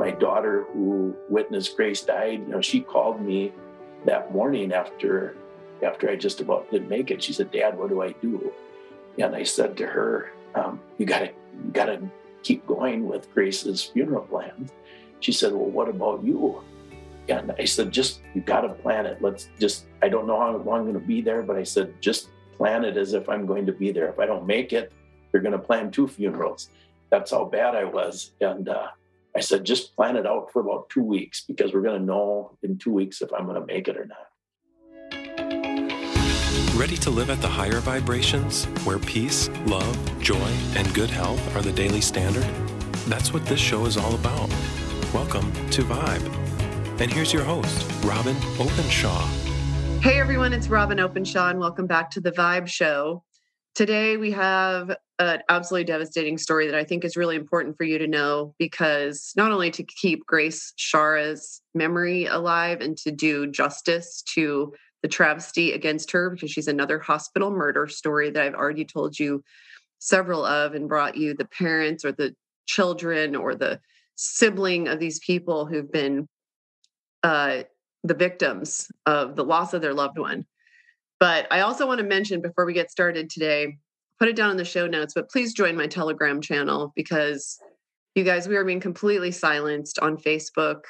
my daughter who witnessed Grace died, you know, she called me that morning after after I just about didn't make it. She said, "Dad, what do I do?" And I said to her, um, "You got to you got to keep going with Grace's funeral plans." She said, "Well, what about you?" And I said, "Just you got to plan it. Let's just. I don't know how long I'm going to be there, but I said just plan it as if I'm going to be there. If I don't make it, you're going to plan two funerals." That's how bad I was, and uh, I said, just plan it out for about two weeks because we're going to know in two weeks if I'm going to make it or not. Ready to live at the higher vibrations where peace, love, joy, and good health are the daily standard? That's what this show is all about. Welcome to Vibe. And here's your host, Robyn Openshaw. Hey everyone, it's Robyn Openshaw, and welcome back to the Vibe Show. Today we have an absolutely devastating story that I think is really important for you to know because not only to keep Grace Schara's memory alive and to do justice to the travesty against her, because she's another hospital murder story that I've already told you several of and brought you the parents or the children or the sibling of these people who've been uh, the victims of the loss of their loved one. But I also want to mention before we get started today put it down in the show notes, but please join my Telegram channel because you guys, we are being completely silenced on Facebook,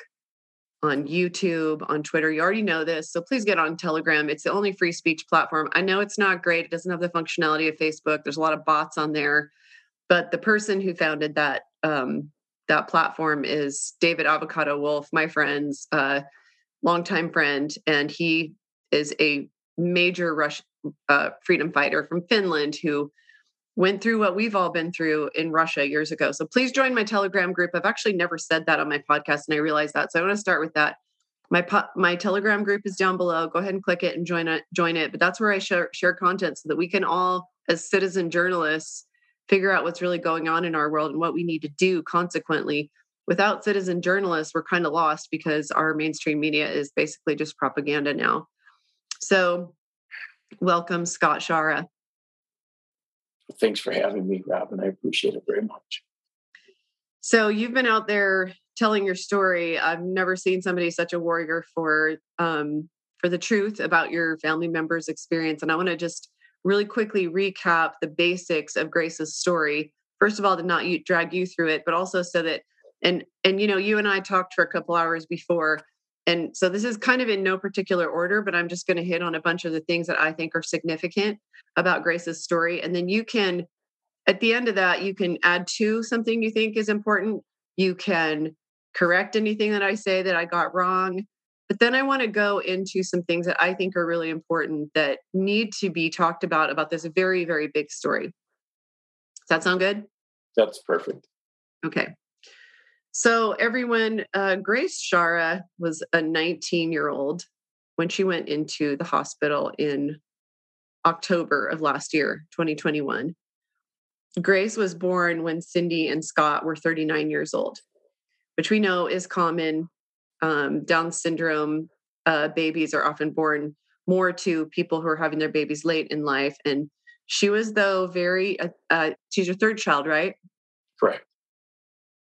on YouTube, on Twitter. You already know this. So please get on Telegram. It's the only free speech platform. I know it's not great. It doesn't have the functionality of Facebook. There's a lot of bots on there. But the person who founded that um, that platform is David Avocado Wolf, my friend's uh, longtime friend, and he is a major Rush uh, freedom fighter from Finland who went through what we've all been through in Russia years ago. So please join my Telegram group. I've actually never said that on my podcast, and I realize that. So I want to start with that. My po- my Telegram group is down below. Go ahead and click it and join it. Join it. But that's where I share share content so that we can all, as citizen journalists, figure out what's really going on in our world and what we need to do. Consequently, without citizen journalists, we're kind of lost because our mainstream media is basically just propaganda now. So Welcome, Scott Schara. Thanks for having me, Robyn. I appreciate it very much. So you've been out there telling your story. I've never seen somebody such a warrior for um, for the truth about your family members' experience, and I want to just really quickly recap the basics of Grace's story. First of all, to not drag you through it, but also so that and and you know you and I talked for a couple hours before and so this is kind of in no particular order, but I'm just going to hit on a bunch of the things that I think are significant about Grace's story. And then you can, at the end of that, you can add to something you think is important. You can correct anything that I say that I got wrong. But then I want to go into some things that I think are really important that need to be talked about about this very, very big story. Does that sound good? That's perfect. Okay. So, everyone, uh, Grace Schara was a 19 year old when she went into the hospital in October of last year, 2021. Grace was born when Cindy and Scott were 39 years old, which we know is common. Um, Down syndrome uh, babies are often born more to people who are having their babies late in life. And she was, though, very, uh, uh, she's your third child, right? Correct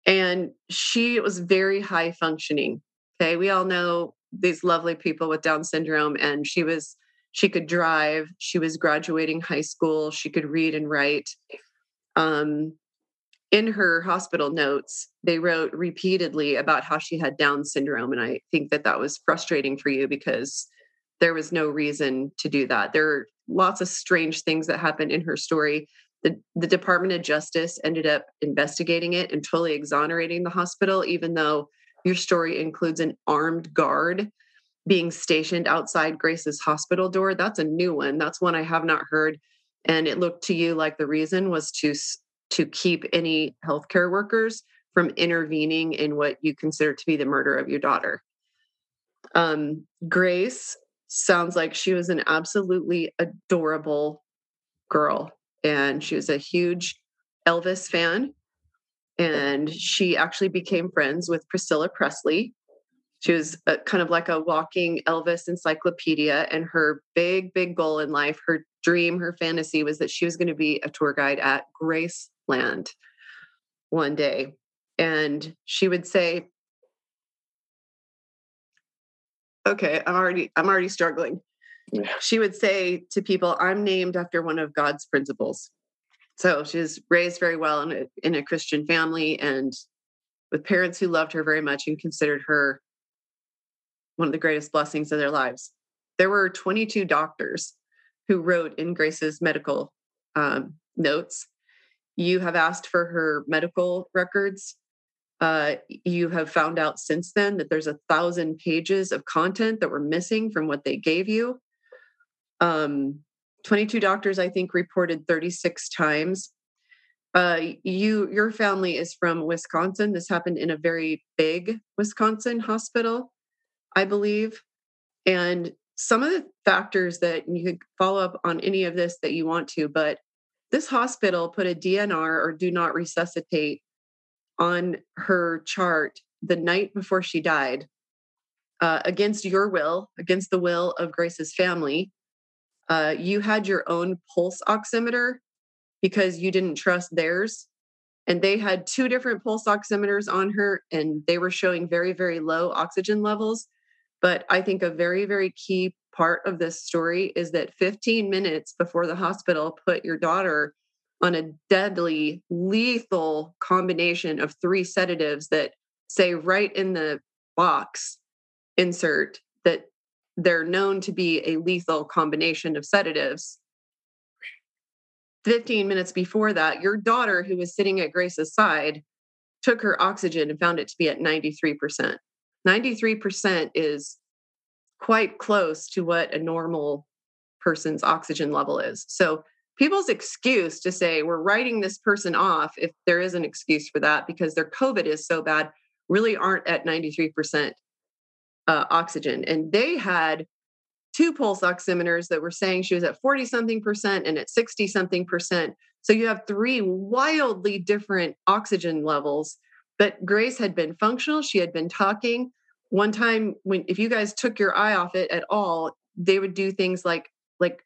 and she was very high functioning okay? We all know these lovely people with down syndrome and she was she could drive she was graduating high school she could read and write. Um, in her hospital notes they wrote repeatedly about how she had down syndrome and i think that that was frustrating for you because there was no reason to do that. There are lots of strange things that happened in her story the, the Department of Justice ended up investigating it and totally exonerating the hospital, even though your story includes an armed guard being stationed outside Grace's hospital door. That's a new one. That's one I have not heard. And it looked to you like the reason was to to keep any healthcare workers from intervening in what you consider to be the murder of your daughter. Um, Grace sounds like she was an absolutely adorable girl and she was a huge Elvis fan. And she actually became friends with Priscilla Presley. She was a, kind of like a walking Elvis encyclopedia. And her big, big goal in life, her dream, her fantasy was that she was going to be a tour guide at Graceland one day. And she would say, okay i'm already i'm already struggling she would say to people, "I'm named after one of God's principles." So she was raised very well in a, in a Christian family and with parents who loved her very much and considered her one of the greatest blessings of their lives. There were 22 doctors who wrote in Grace's medical um, notes. You have asked for her medical records. Uh, you have found out since then that there's a thousand pages of content that were missing from what they gave you. Um, 22 doctors, I think, reported 36 times. Uh, you, your family is from Wisconsin. This happened in a very big Wisconsin hospital, I believe. And some of the factors that you could follow up on any of this that you want to, but this hospital put a DNR or do not resuscitate on her chart the night before she died uh, against your will, against the will of Grace's family. Uh, you had your own pulse oximeter because you didn't trust theirs. And they had two different pulse oximeters on her, and they were showing very, very low oxygen levels. But I think a very, very key part of this story is that 15 minutes before the hospital put your daughter on a deadly, lethal combination of three sedatives that say right in the box insert that they're known to be a lethal combination of sedatives. 15 minutes before that, your daughter, who was sitting at Grace's side, took her oxygen and found it to be at 93%. 93% is quite close to what a normal person's oxygen level is. So, people's excuse to say we're writing this person off, if there is an excuse for that, because their COVID is so bad, really aren't at 93% uh, oxygen. And they had two pulse oximeters that were saying she was at 40 something percent and at 60 something percent. So you have three wildly different oxygen levels. But Grace had been functional. She had been talking. One time, when if you guys took your eye off it at all, they would do things like like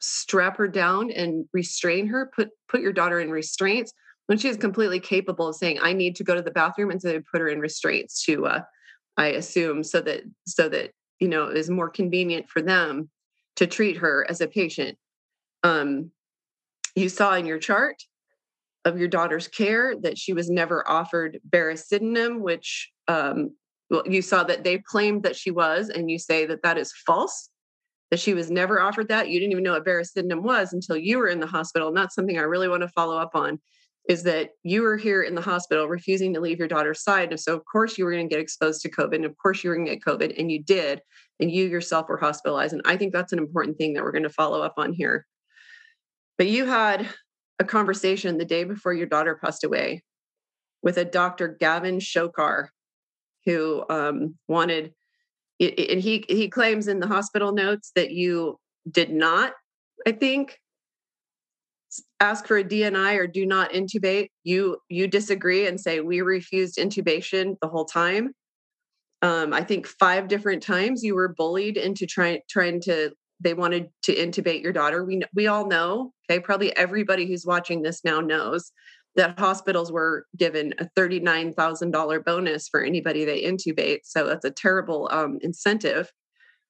strap her down and restrain her, put put your daughter in restraints when she is completely capable of saying, "I need to go to the bathroom," and so they put her in restraints to uh, I assume, so that so that you know it is more convenient for them to treat her as a patient. Um, you saw in your chart of your daughter's care that she was never offered baricitinib, which um, well, you saw that they claimed that she was, and you say that that is false. That she was never offered that. You didn't even know what baricitinib was until you were in the hospital, and that's something I really want to follow up on is that you were here in the hospital refusing to leave your daughter's side. And so, of course, you were going to get exposed to COVID. And of course, you were going to get COVID, and you did. And you yourself were hospitalized. And I think that's an important thing that we're going to follow up on here. But you had a conversation the day before your daughter passed away with a Dr. Gavin Shokar, who um, wanted, and he he claims in the hospital notes that you did not, I think, ask for a DNI or do not intubate, you you disagree and say we refused intubation the whole time. Um, I think five different times you were bullied into trying trying to they wanted to intubate your daughter. We we all know, okay, probably everybody who's watching this now knows that hospitals were given a $39,000 bonus for anybody they intubate. So that's a terrible um, incentive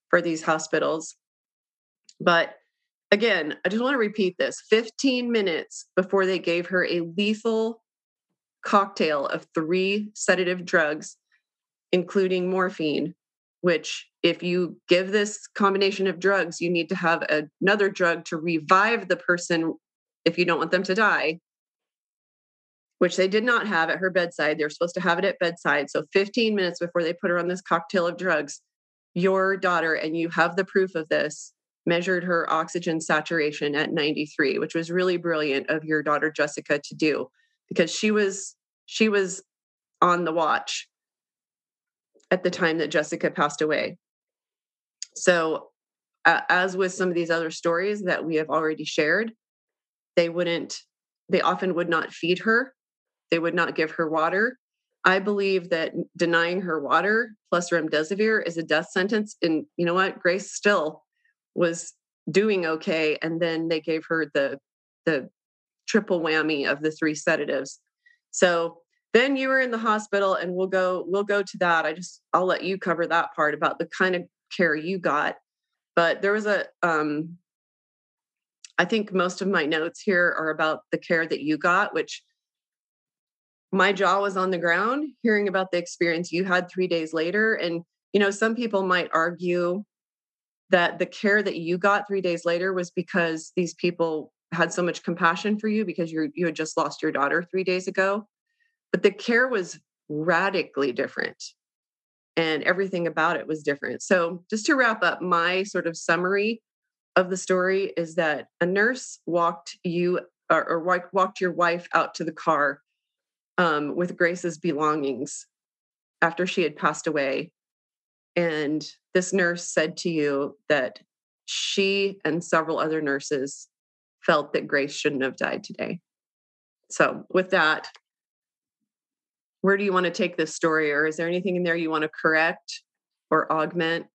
for these hospitals. But again, I just want to repeat this 15 minutes before they gave her a lethal cocktail of three sedative drugs, including morphine, which, if you give this combination of drugs, you need to have another drug to revive the person if you don't want them to die, which they did not have at her bedside. They're supposed to have it at bedside. So, 15 minutes before they put her on this cocktail of drugs, your daughter, and you have the proof of this, measured her oxygen saturation at 93 which was really brilliant of your daughter jessica to do because she was she was on the watch at the time that jessica passed away. So uh, as with some of these other stories that we have already shared they wouldn't they often would not feed her. They would not give her water. I believe that denying her water plus remdesivir is a death sentence and you know what grace still was doing okay and then they gave her the the triple whammy of the three sedatives so then you were in the hospital and we'll go we'll go to that i just i'll let you cover that part about the kind of care you got. But there was a, um, I think most of my notes here are about the care that you got, which my jaw was on the ground hearing about the experience you had three days later. And, you know, some people might argue that the care that you got three days later was because these people had so much compassion for you because you you had just lost your daughter three days ago. But the care was radically different and everything about it was different. So, just to wrap up, my sort of summary of the story is that a nurse walked you or, or walked your wife out to the car um, with Grace's belongings after she had passed away. And this nurse said to you that she and several other nurses felt that Grace shouldn't have died today. So, with that, where do you want to take this story, or is there anything in there you want to correct or augment?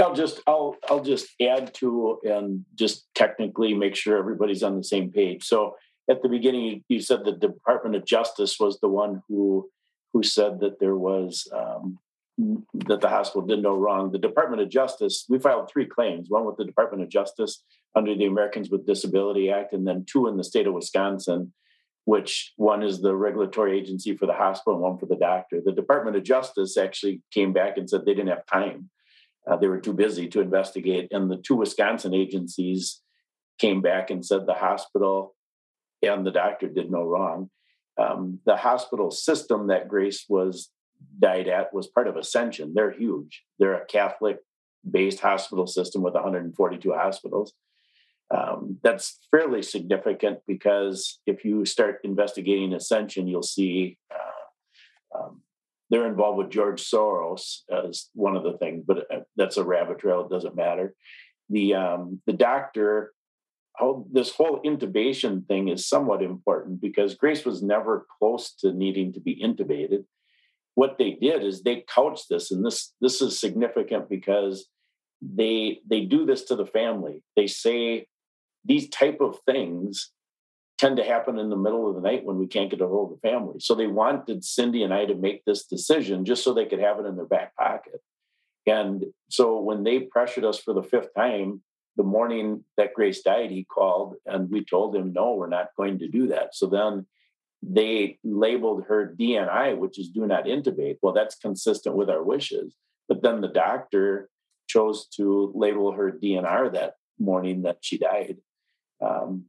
I'll just I'll I'll just add to and just technically make sure everybody's on the same page. So at the beginning, you, said the Department of Justice was the one who who said that there was um, that the hospital did no wrong. The Department of Justice, we filed three claims: one with the Department of Justice under the Americans with Disability Act, and then two in the state of Wisconsin which one is the regulatory agency for the hospital and one for the doctor. The Department of Justice actually came back and said they didn't have time. Uh, they were too busy to investigate. And the two Wisconsin agencies came back and said the hospital and the doctor did no wrong. Um, the hospital system that Grace was died at was part of Ascension. They're huge. They're a Catholic based hospital system with 142 hospitals um, that's fairly significant because if you start investigating Ascension, you'll see uh, um, they're involved with George Soros as one of the things, but uh, that's a rabbit trail. It doesn't matter. The um, the doctor, how this whole intubation thing is somewhat important because Grace was never close to needing to be intubated. What they did is they couched this, and this this is significant because they they do this to the family. They say these type of things tend to happen in the middle of the night when we can't get a hold of the family. So they wanted Cindy and I to make this decision just so they could have it in their back pocket. And so when they pressured us for the fifth time, the morning that Grace died, he called and we told him, no, we're not going to do that. So then they labeled her DNI, which is do not intubate. Well, that's consistent with our wishes. But then the doctor chose to label her DNR that morning that she died. Um,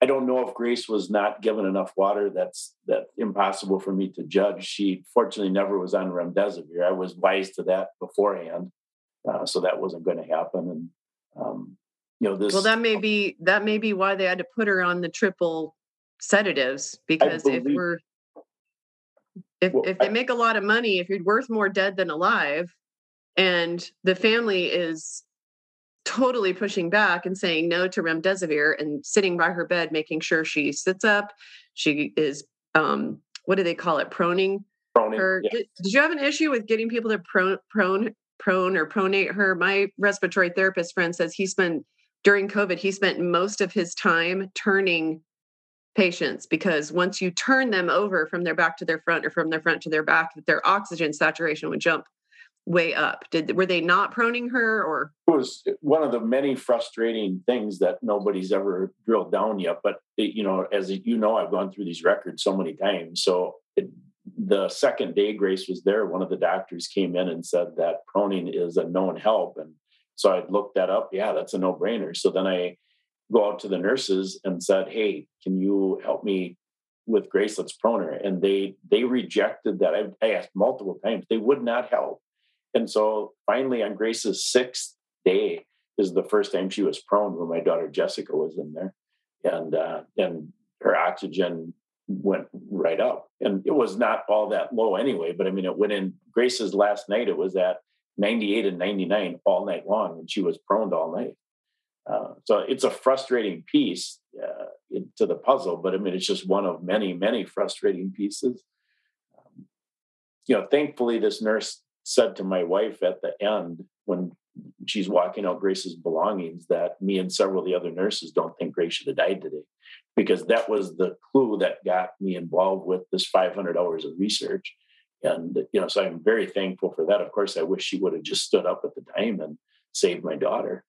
I don't know if Grace was not given enough water. That's that impossible for me to judge. She fortunately never was on remdesivir. I was wise to that beforehand, uh, so that wasn't going to happen. And um, you know this. Well, that may be that may be why they had to put her on the triple sedatives because believe, if we're if well, if they I, make a lot of money, if you're worth more dead than alive, and the family is totally pushing back and saying no to remdesivir and sitting by her bed making sure she sits up she is um what do they call it proning, proning her yeah. did, did, you have an issue with getting people to prone prone prone or pronate her my respiratory therapist friend says he spent during covid he spent most of his time turning patients because once you turn them over from their back to their front or from their front to their back their oxygen saturation would jump way up? Did were they not proning her or it was one of the many frustrating things that nobody's ever drilled down yet. But it, you know, as you know, I've gone through these records so many times. So it, the second day Grace was there, one of the doctors came in and said that proning is a known help. And so I looked that up. Yeah, that's a no-brainer. So then I go out to the nurses and said, Hey, can you help me with Grace? Let's prone. And they they rejected that. I, I asked multiple times. They would not help. And so finally, on Grace's sixth day, is the first time she was prone when my daughter Jessica was in there, and uh, and her oxygen went right up, and it was not all that low anyway. But I mean, it went in Grace's last night. It was at 98 and 99 all night long, and she was prone all night. Uh, so it's a frustrating piece uh, to the puzzle, but I mean, it's just one of many, many frustrating pieces. Um, you know, thankfully, this nurse said to my wife at the end when she's walking out Grace's belongings that me and several of the other nurses don't think Grace should have died today. Because that was the clue that got me involved with this 500 hours of research And you know, so I'm very thankful for that. Of course, I wish she would have just stood up at the time and saved my daughter,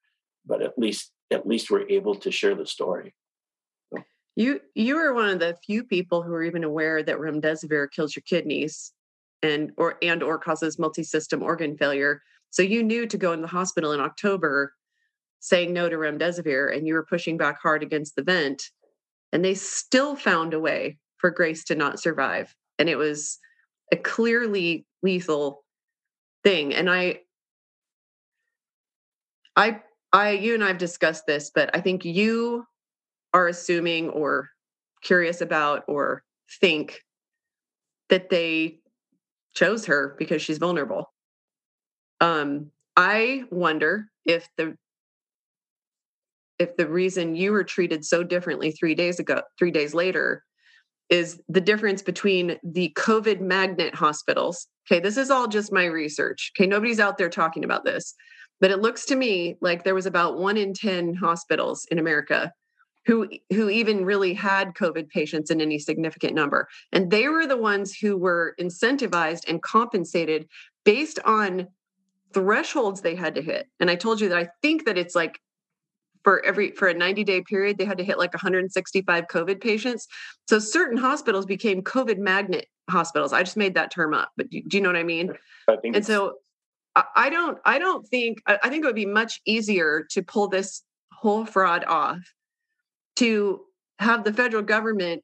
but at least at least we're able to share the story. You you are one of the few people who are even aware that remdesivir kills your kidneys and or and or causes multi-system organ failure. So you knew to go in the hospital in October saying no to remdesivir and you were pushing back hard against the vent and they still found a way for Grace to not survive. And it was a clearly lethal thing. And I I I you and I've discussed this, but I think you are assuming or curious about or think that they chose her because she's vulnerable. Um, I wonder if the if the reason you were treated so differently three days ago, three days later, is the difference between the COVID magnet hospitals. Okay, this is all just my research. Okay, nobody's out there talking about this, but it looks to me like there was about one in 10 hospitals in America who who even really had covid patients in any significant number and they were the ones who were incentivized and compensated based on thresholds they had to hit and i told you that i think that it's like for every for a 90 day period they had to hit like 165 covid patients so certain hospitals became covid magnet hospitals i just made that term up but do, do you know what i mean I think and so I don't I don't think I think it would be much easier to pull this whole fraud off to have the federal government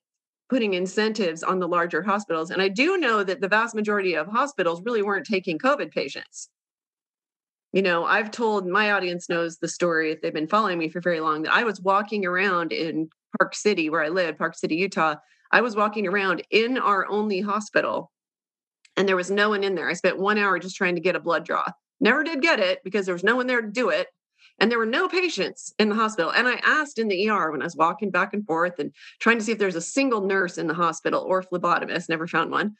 putting incentives on the larger hospitals. And I do know that the vast majority of hospitals really weren't taking COVID patients. You know, I've told my audience knows the story if they've been following me for very long that I was walking around in Park City, where I live, Park City, Utah. I was walking around in our only hospital and there was no one in there. I spent one hour just trying to get a blood draw. Never did get it because there was no one there to do it. And there were no patients in the hospital. And I asked in the ER when I was walking back and forth and trying to see if there's a single nurse in the hospital or phlebotomist, never found one.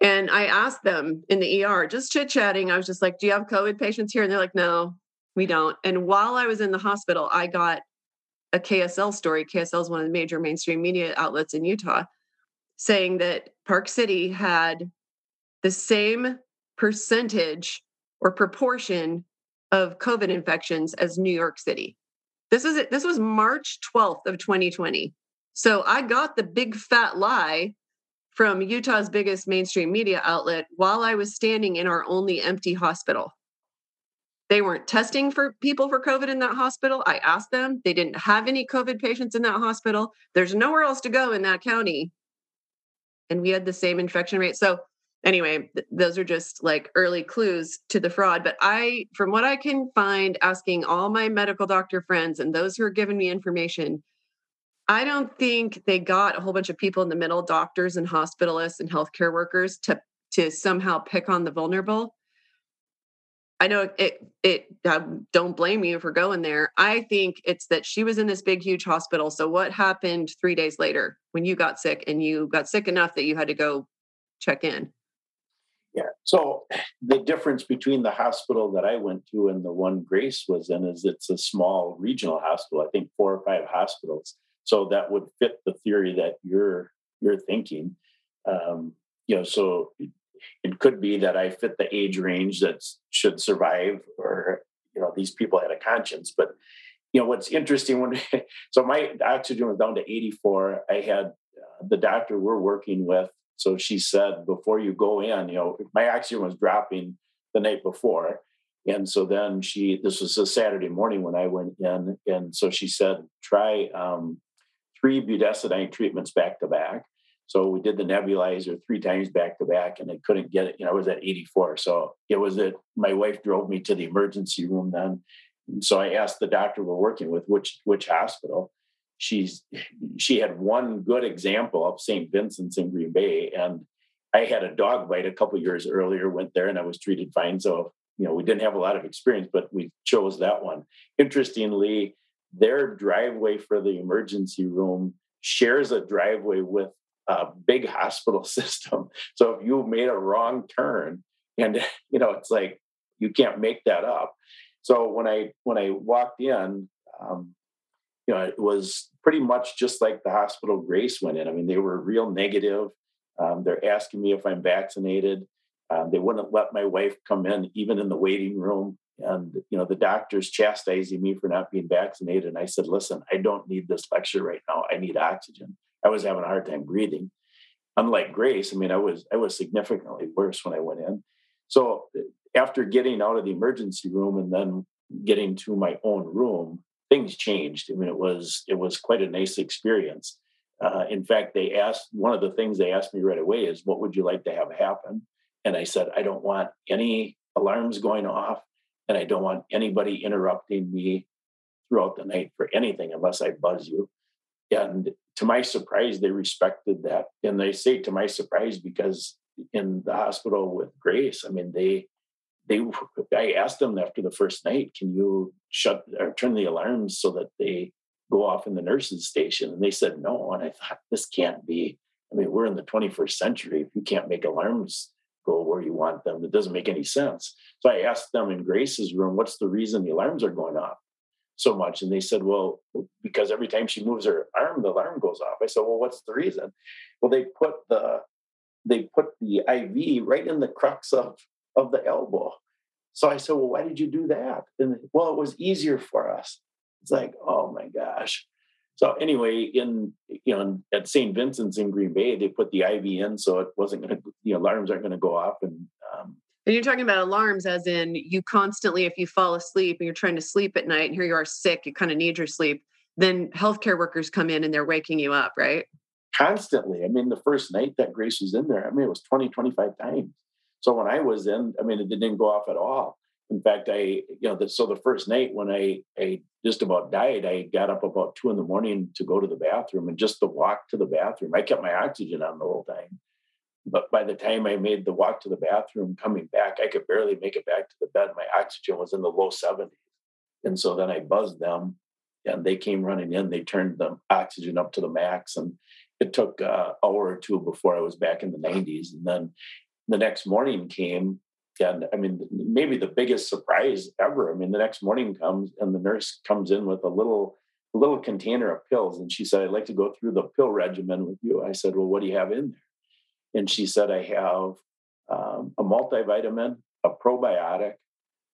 And I asked them in the ER, just chit chatting. I was just like, Do you have COVID patients here? And they're like, No, we don't. And while I was in the hospital, I got a KSL story. KSL is one of the major mainstream media outlets in Utah saying that Park City had the same percentage or proportion of COVID infections as New York City. This is it. This was March 12th of 2020. So I got the big fat lie from Utah's biggest mainstream media outlet while I was standing in our only empty hospital. They weren't testing for people for COVID in that hospital. I asked them. They didn't have any COVID patients in that hospital. There's nowhere else to go in that county. And we had the same infection rate. So anyway, th- those are just like early clues to the fraud. But I, from what I can find, asking all my medical doctor friends and those who are giving me information, I don't think they got a whole bunch of people in the middle, doctors and hospitalists and healthcare workers, to to somehow pick on the vulnerable. I know it. It. I don't blame you for going there. I think it's that she was in this big, huge hospital. So what happened three days later when you got sick and you got sick enough that you had to go check in? Yeah. So the difference between the hospital that I went to and the one Grace was in is it's a small regional hospital. I think four or five hospitals. So that would fit the theory that you're you're thinking. Um, you know, so it could be that I fit the age range that should survive, or you know, these people had a conscience. But you know, what's interesting when so my oxygen was down to 84. I had uh, the doctor we're working with so she said, before you go in, you know, my oxygen was dropping the night before. And so then she, this was a Saturday morning when I went in. And so she said, try um, three budesonide treatments back to back. So we did the nebulizer three times back to back and I couldn't get it. You know, I was at 84. So it was that my wife drove me to the emergency room then. So I asked the doctor we're working with, which, which hospital? she's she had one good example of St. Vincent's in Green Bay, and I had a dog bite a couple years earlier. Went there and I was treated fine. So you know we didn't have a lot of experience, but we chose that one. Interestingly, their driveway for the emergency room shares a driveway with a big hospital system. So if you made a wrong turn, and you know it's like you can't make that up. So when I when I walked in, um, you know, it was pretty much just like the hospital Grace went in. I mean, they were real negative. Um, they're asking me if I'm vaccinated. Um, they wouldn't let my wife come in, even in the waiting room. And you know, the doctor's chastising me for not being vaccinated. And I said, "Listen, I don't need this lecture right now. I need oxygen. I was having a hard time breathing." Unlike Grace, I mean, I was I was significantly worse when I went in. So after getting out of the emergency room and then getting to my own room, things changed. I mean, it was it was quite a nice experience. Uh, in fact, they asked one of the things they asked me right away is, "What would you like to have happen?" And I said, "I don't want any alarms going off, and I don't want anybody interrupting me throughout the night for anything unless I buzz you." And to my surprise, they respected that, and they say to my surprise because in the hospital with Grace, I mean, they they I asked them after the first night, can you shut or turn the alarms so that they go off in the nurses station? And they said no. And I thought this can't be. I mean, we're in the 21st century. If you can't make alarms go where you want them, it doesn't make any sense. So I asked them in Grace's room, what's the reason the alarms are going off so much? And they said, well, because every time she moves her arm, the alarm goes off. I said, well, what's the reason? Well, they put the they put the IV right in the crux of of the elbow. So I said, Well, why did you do that? And well, it was easier for us. It's like, oh my gosh. So anyway, in you know, at St. Vincent's in Green Bay, they put the IV in, so it wasn't going to, the alarms aren't going to go off. And um, and you're talking about alarms, as in you constantly, if you fall asleep and you're trying to sleep at night, and here you are sick, you kind of need your sleep. Then healthcare workers come in and they're waking you up, right? Constantly. I mean, the first night that Grace was in there, I mean, it was 20, 25 times. So when I was in, I mean, it didn't go off at all. In fact, I, you know, the, so the first night when I, I just about died, I got up about two in the morning to go to the bathroom and just to walk to the bathroom. I kept my oxygen on the whole time. But by the time I made the walk to the bathroom coming back, I could barely make it back to the bed. My oxygen was in the low 70s. And so then I buzzed them and they came running in. They turned the oxygen up to the max. And it took an uh, hour or two before I was back in the 90s. And then the next morning came and i mean maybe the biggest surprise ever. I mean the next morning comes and the nurse comes in with a little little container of pills and she said i'd like to go through the pill regimen with you. I said well what do you have in there? And she said i have um, a multivitamin a probiotic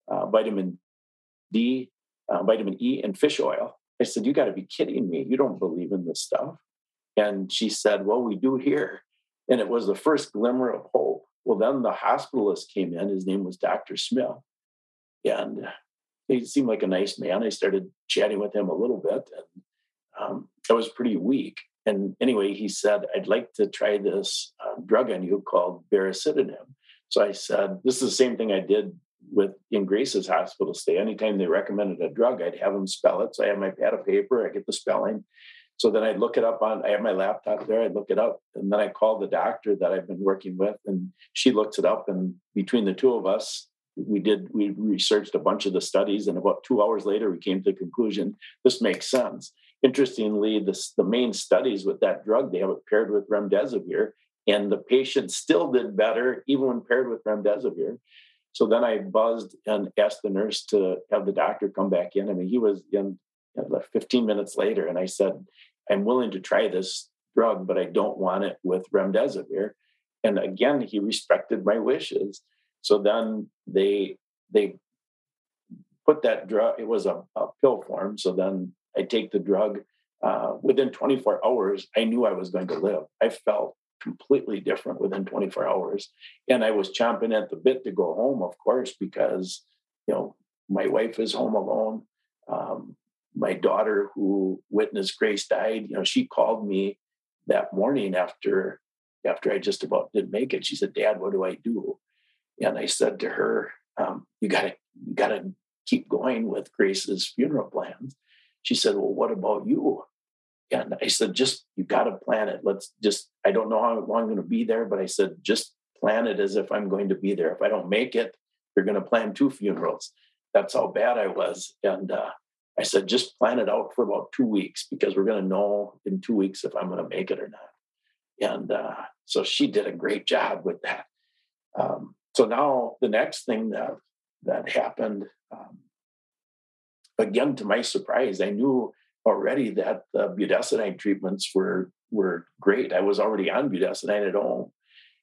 uh, vitamin d uh, vitamin e and fish oil. I said you got to be kidding me. You don't believe in this stuff. And she said well we do here. And it was the first glimmer of hope well, then the hospitalist came in. His name was Dr. Smith. And he seemed like a nice man. I started chatting with him a little bit, and um, I was pretty weak. And anyway, he said, I'd like to try this uh, drug on you called baricitinib. So I said, This is the same thing I did with in Grace's hospital stay. Anytime they recommended a drug, I'd have them spell it. So I have my pad of paper, I get the spelling. So then I'd look it up on, I have my laptop there, I'd look it up. And then I call the doctor that I've been working with, and she looks it up. And between the two of us, we did, we researched a bunch of the studies. And about two hours later, we came to the conclusion this makes sense. Interestingly, this, the main studies with that drug, they have it paired with remdesivir, and the patient still did better even when paired with remdesivir. So then I buzzed and asked the nurse to have the doctor come back in. I mean, he was in 15 minutes later, and I said, I'm willing to try this drug, but I don't want it with remdesivir. And again, he respected my wishes. So then they they put that drug. It was a, a pill form. So then I take the drug. Uh, within 24 hours, I knew I was going to live. I felt completely different within 24 hours, and I was chomping at the bit to go home, of course, because you know my wife is home alone. Um, my daughter who witnessed Grace died, you know, she called me that morning after after I just about didn't make it. She said, "Dad, what do I do?" And I said to her, um, "You got to you got to keep going with Grace's funeral plans." She said, "Well, what about you?" And I said, "Just you got to plan it. Let's just. I don't know how long I'm going to be there, but I said just plan it as if I'm going to be there. If I don't make it, you're going to plan two funerals." That's how bad I was, and uh, I said, just plan it out for about two weeks because we're going to know in two weeks if I'm going to make it or not. And uh, so she did a great job with that. Um, so now the next thing that that happened, um, again to my surprise, I knew already that the budesonide treatments were were great. I was already on budesonide at home.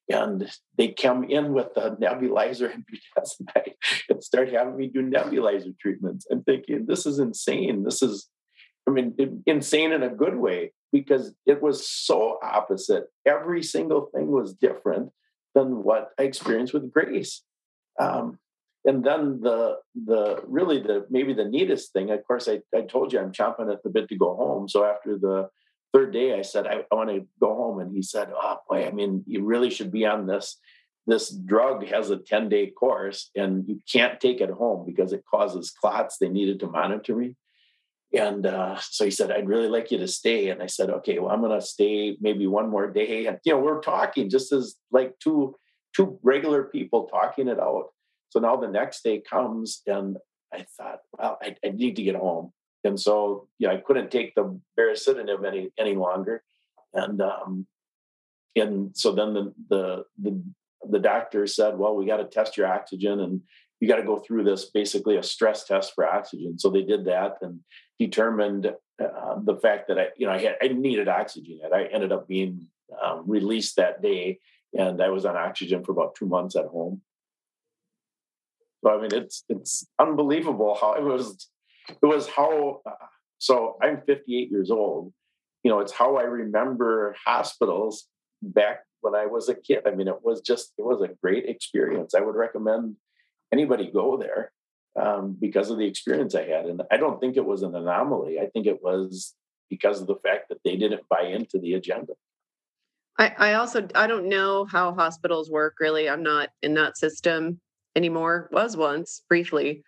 And they come in with the nebulizer and budesonide and start having me do nebulizer treatments. I'm thinking, this is insane. This is, I mean, insane in a good way because it was so opposite. Every single thing was different than what I experienced with Grace. Um, and then the the really the maybe the neatest thing, of course, I, I told you I'm chomping at the bit to go home. So after the third day, I said I, I want to go home, and he said, "Oh boy, I mean, you really should be on this. This drug has a 10 day course, and you can't take it home because it causes clots. They needed to monitor me." And uh, so he said, I'd really like you to stay. And I said, okay, well, I'm going to stay maybe one more day. And, you know, we're talking just as like two, two regular people talking it out. So now the next day comes and I thought, well, I, I need to get home. And so, yeah, I couldn't take the baricitinib any, any longer. And, um, and so then the, the, the, the doctor said, well, we got to test your oxygen and you got to go through this basically a stress test for oxygen. So they did that and determined uh, the fact that I, you know, I had I needed oxygen. And I ended up being um, released that day, and I was on oxygen for about two months at home. So I mean, it's it's unbelievable how it was. It was how. Uh, so I'm 58 years old. You know, it's how I remember hospitals back when I was a kid. I mean, it was just it was a great experience. I would recommend anybody go there um, because of the experience I had. And I don't think it was an anomaly. I think it was because of the fact that they didn't buy into the agenda. I, I also I don't know how hospitals work really. I'm not in that system anymore. Was once briefly.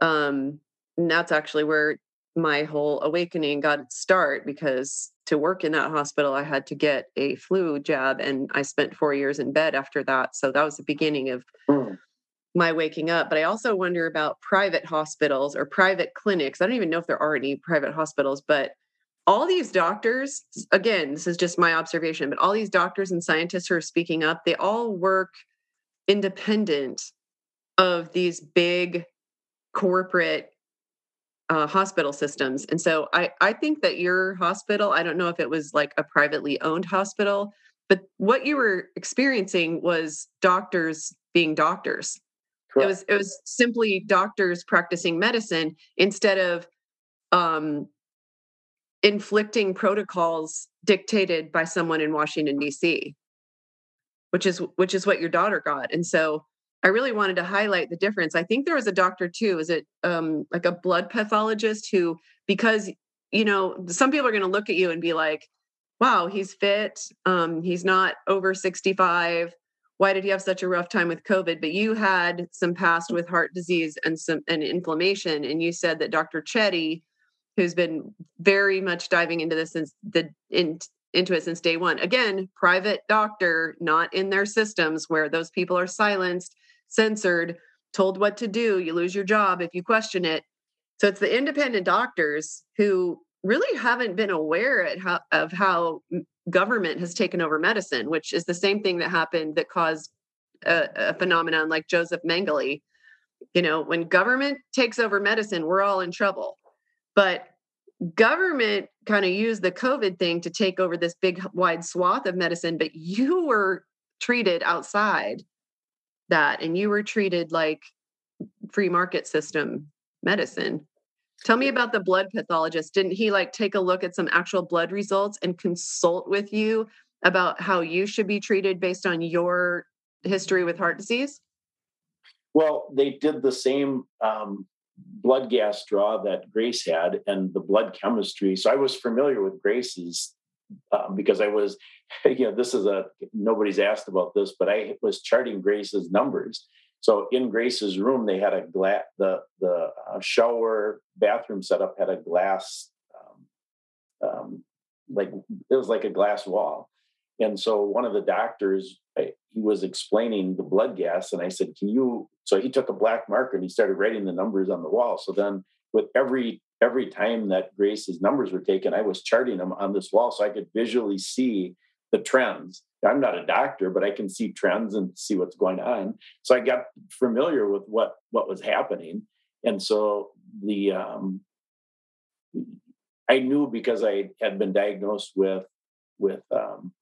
Um, and that's actually where my whole awakening got its start because to work in that hospital, I had to get a flu jab, and I spent four years in bed after that. So that was the beginning of mm my waking up. But I also wonder about private hospitals or private clinics. I don't even know if there are any private hospitals, but all these doctors, again, this is just my observation, but all these doctors and scientists who are speaking up, they all work independent of these big corporate uh, hospital systems. And so I, I think that your hospital, I don't know if it was like a privately owned hospital, but what you were experiencing was doctors being doctors Correct. It was it was simply doctors practicing medicine instead of um, inflicting protocols dictated by someone in Washington D.C., which is which is what your daughter got. And so I really wanted to highlight the difference. I think there was a doctor too. Is it um, like a blood pathologist who, because you know, some people are going to look at you and be like, "Wow, he's fit. Um, he's not over sixty-five why did he have such a rough time with COVID? But you had some past with heart disease and some and inflammation, and you said that Dr. Chetty, who's been very much diving into this since the in, into it since day one. Again, private doctor, not in their systems where those people are silenced, censored, told what to do. You lose your job if you question it. So it's the independent doctors who really haven't been aware how, of how government has taken over medicine, which is the same thing that happened that caused a, a phenomenon like Joseph Mengele. You know, when government takes over medicine, we're all in trouble. But government kind of used the COVID thing to take over this big, wide swath of medicine, but you were treated outside that and you were treated like free market system medicine. Tell me about the blood pathologist. Didn't he like take a look at some actual blood results and consult with you about how you should be treated based on your history with heart disease? Well, they did the same um, blood gas draw that Grace had and the blood chemistry. So I was familiar with Grace's um, because I was, you know, this is a nobody's asked about this, but I was charting Grace's numbers so in Grace's room, they had a glass. The the uh, shower bathroom setup had a glass, um, um, like it was like a glass wall. And so one of the doctors, I, he was explaining the blood gas, and I said, "Can you?" So he took a black marker and he started writing the numbers on the wall. So then, with every every time that Grace's numbers were taken, I was charting them on this wall so I could visually see the trends. I'm not a doctor, but I can see trends and see what's going on. So I got familiar with what what was happening, and so the um, I knew because I had been diagnosed with with um,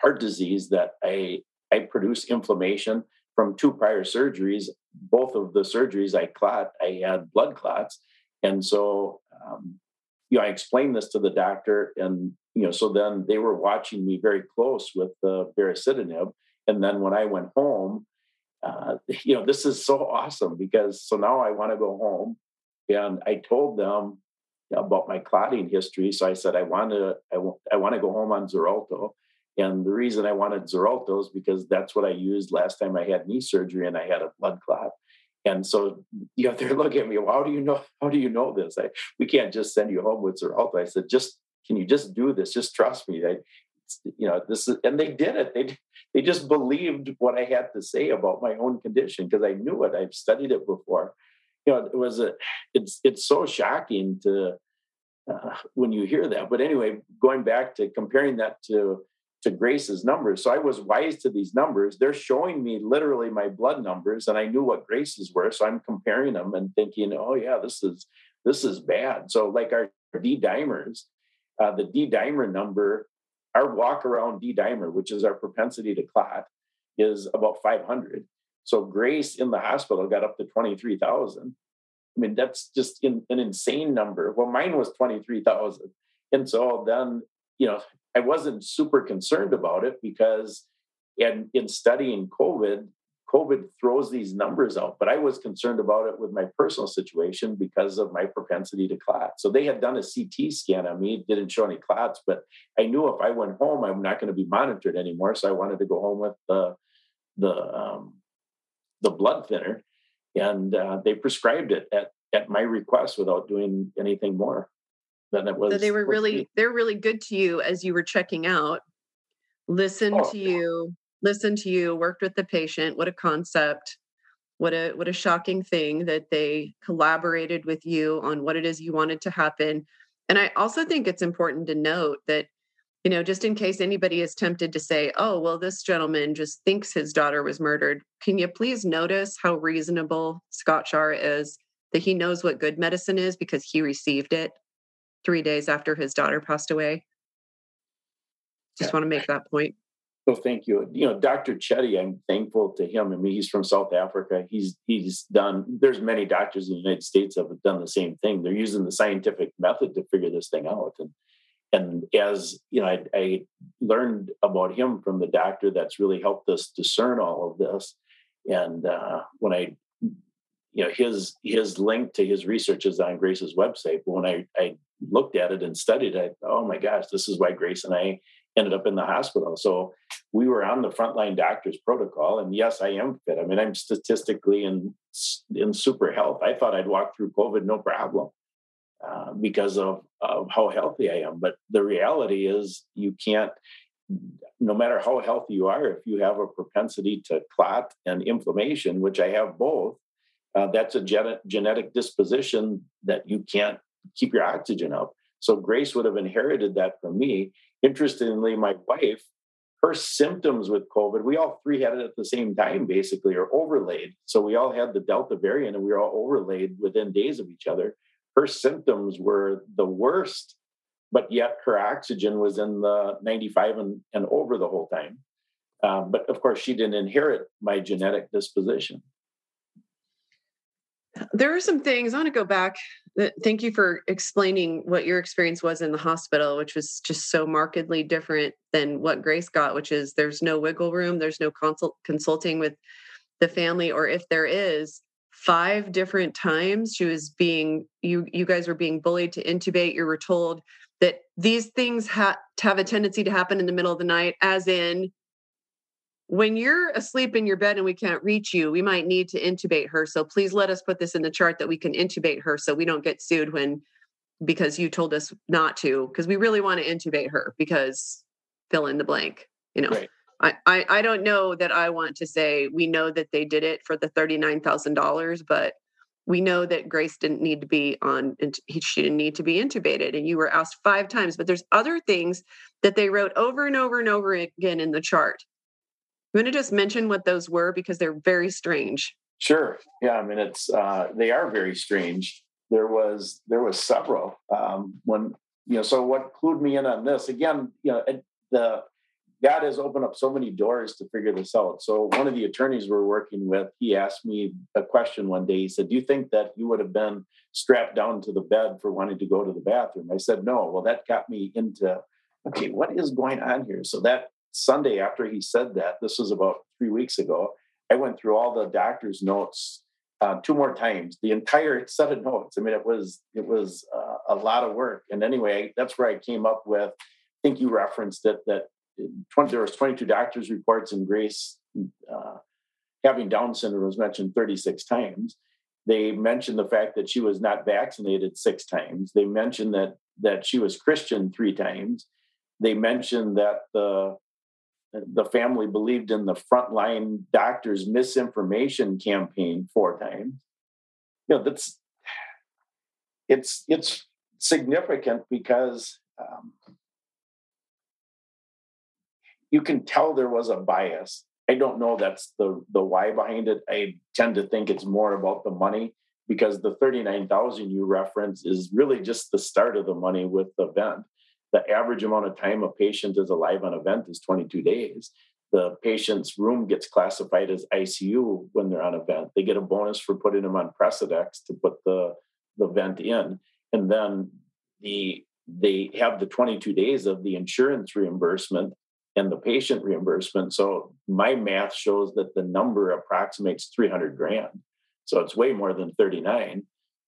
heart disease that I I produce inflammation from two prior surgeries. Both of the surgeries I clot, I had blood clots, and so um, you know I explained this to the doctor, and you know so then they were watching me very close with the baricitinib, and then when I went home, uh, you know this is so awesome because so now I want to go home, and I told them about my clotting history. So I said I want to I want to go home on Xarelto. And the reason I wanted Xarelto is because that's what I used last time I had knee surgery and I had a blood clot. And so, you know, they're looking at me, well, how do you know, how do you know this? I, we can't just send you home with Xarelto. I said, just, can you just do this? Just trust me. I, you know, this is, and they did it. They, they just believed what I had to say about my own condition because I knew it. I've studied it before you know, it was a, it's, it's so shocking to, uh, when you hear that. But anyway, going back to comparing that to, to Grace's numbers. So I was wise to these numbers. They're showing me literally my blood numbers, and I knew what Grace's were. So I'm comparing them and thinking, oh yeah, this is this is bad. So like our D dimers, uh, the D dimer number, our walk around D dimer, which is our propensity to clot, is about 500. So Grace in the hospital got up to 23,000. I mean, that's just in, an insane number. Well, mine was 23,000. And so then, you know, I wasn't super concerned about it because in, in studying COVID, COVID throws these numbers out, but I was concerned about it with my personal situation because of my propensity to clot. So they had done a CT scan on me, didn't show any clots, but I knew if I went home, I'm not going to be monitored anymore. So I wanted to go home with the the um, the blood thinner, and uh, they prescribed it at at my request without doing anything more than it was. So they were really they're really good to you as you were checking out. Listened oh, to you, listened to you, worked with the patient. What a concept! What a what a shocking thing that they collaborated with you on what it is you wanted to happen. And I also think it's important to note that you know, just in case anybody is tempted to say, oh, well, this gentleman just thinks his daughter was murdered, can you please notice how reasonable Scott Schara is that he knows what good medicine is because he received it three days after his daughter passed away? Just yeah. want to make that point. Well, thank you. You know, Dr. Chetty, I'm thankful to him. I mean, he's from South Africa. He's he's done. There's many doctors in the United States that have done the same thing. They're using the scientific method to figure this thing out, and and as you know, I, I, learned about him from the doctor that's really helped us discern all of this. And uh, when I, you know, his his link to his research is on Grace's website. But when I, I looked at it and studied it, oh my gosh, this is why Grace and I ended up in the hospital. So we were on the frontline doctor's protocol. And yes, I am fit. I mean, I'm statistically in in super health. I thought I'd walk through COVID no problem. Uh, because of, of how healthy I am. But the reality is, you can't, no matter how healthy you are, if you have a propensity to clot and inflammation, which I have both, uh, that's a gen- genetic disposition that you can't keep your oxygen up. So Grace would have inherited that from me. Interestingly, my wife, her symptoms with COVID, we all three had it at the same time, basically, or overlaid. So we all had the Delta variant and we were all overlaid within days of each other her symptoms were the worst, but yet her oxygen was in the 95 and, and over the whole time. Um, but of course, she didn't inherit my genetic disposition. There are some things I want to go back. Thank you for explaining what your experience was in the hospital, which was just so markedly different than what Grace got, which is there's no wiggle room, there's no consult- consulting with the family, or if there is, five different times she was being you you guys were being bullied to intubate you were told that these things ha- have a tendency to happen in the middle of the night as in when you're asleep in your bed and we can't reach you we might need to intubate her so please let us put this in the chart that we can intubate her so we don't get sued when because you told us not to because we really want to intubate her because fill in the blank you know right. I, I, I don't know that I want to say we know that they did it for the $39,000, but we know that Grace didn't need to be on, she didn't need to be intubated. And you were asked five times, but there's other things that they wrote over and over and over again in the chart. You want to just mention what those were because they're very strange. Sure. Yeah. I mean, it's, uh, they are very strange. There was, there was several, um, when you know, so what clued me in on this again, you know, the God has opened up so many doors to figure this out. So one of the attorneys we're working with, he asked me a question one day. He said, "Do you think that you would have been strapped down to the bed for wanting to go to the bathroom?" I said, "No." Well, that got me into, okay, what is going on here? So that Sunday after he said that, this was about three weeks ago, I went through all the doctor's notes uh, two more times, the entire set of notes. I mean, it was it was uh, a lot of work. And anyway, that's where I came up with. I think you referenced it that 20, there was 22 doctors reports and Grace uh, having Down syndrome was mentioned 36 times. They mentioned the fact that she was not vaccinated six times. They mentioned that that she was Christian three times. They mentioned that the the family believed in the frontline doctors misinformation campaign four times. You know that's it's it's significant because um, you can tell there was a bias. I don't know that's the the why behind it. I tend to think it's more about the money because the 39,000 you reference is really just the start of the money with the vent. The average amount of time a patient is alive on a vent is 22 days. The patient's room gets classified as ICU when they're on a vent. They get a bonus for putting them on Precedex to put the, the vent in. And then the they have the 22 days of the insurance reimbursement and the patient reimbursement. So my math shows that the number approximates 300 grand. So it's way more than 39.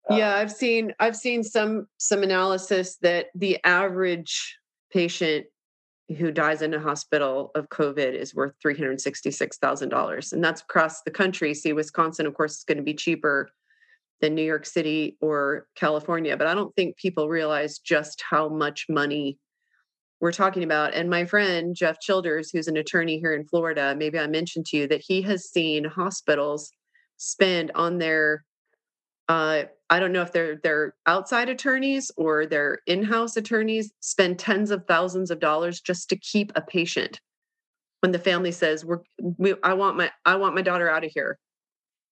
Yeah, uh, I've seen I've seen some some analysis that the average patient who dies in a hospital of COVID is worth three hundred sixty-six thousand dollars, and that's across the country. See, Wisconsin, of course, is going to be cheaper than New York City or California, but I don't think people realize just how much money we're talking about. And my friend, Jeff Childers, who's an attorney here in Florida, maybe I mentioned to you that he has seen hospitals spend on their, uh, I don't know if they're they're outside attorneys or they're in-house attorneys spend tens of thousands of dollars just to keep a patient. When the family says, "We're, we, I want my, I want my daughter out of here,"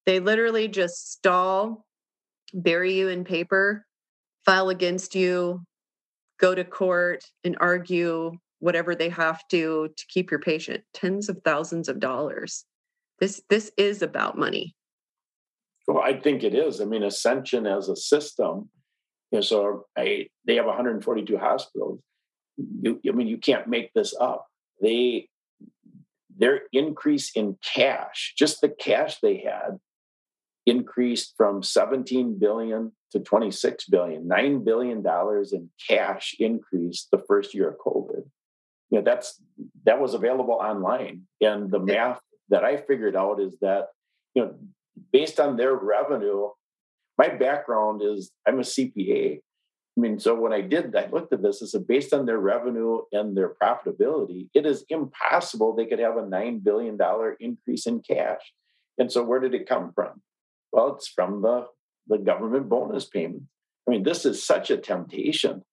they literally just stall, bury you in paper, file against you, go to court and argue whatever they have to to keep your patient. Tens of thousands of dollars. This this is about money well i think it is. I mean ascension as a system you know, so I, they have 142 hospitals. You, i mean you can't make this up. They their increase in cash just the cash they had increased from 17 billion to 26 billion 9 billion dollars in cash increase the first year of covid. You know that's that was available online. And the math that i figured out is that you know based on their revenue my background is i'm a cpa I mean, so when I did, I looked at this, I said, based on their revenue and their profitability, it is impossible they could have a $9 billion increase in cash. And so where did it come from? Well, it's from the, the government bonus payment. I mean, this is such a temptation.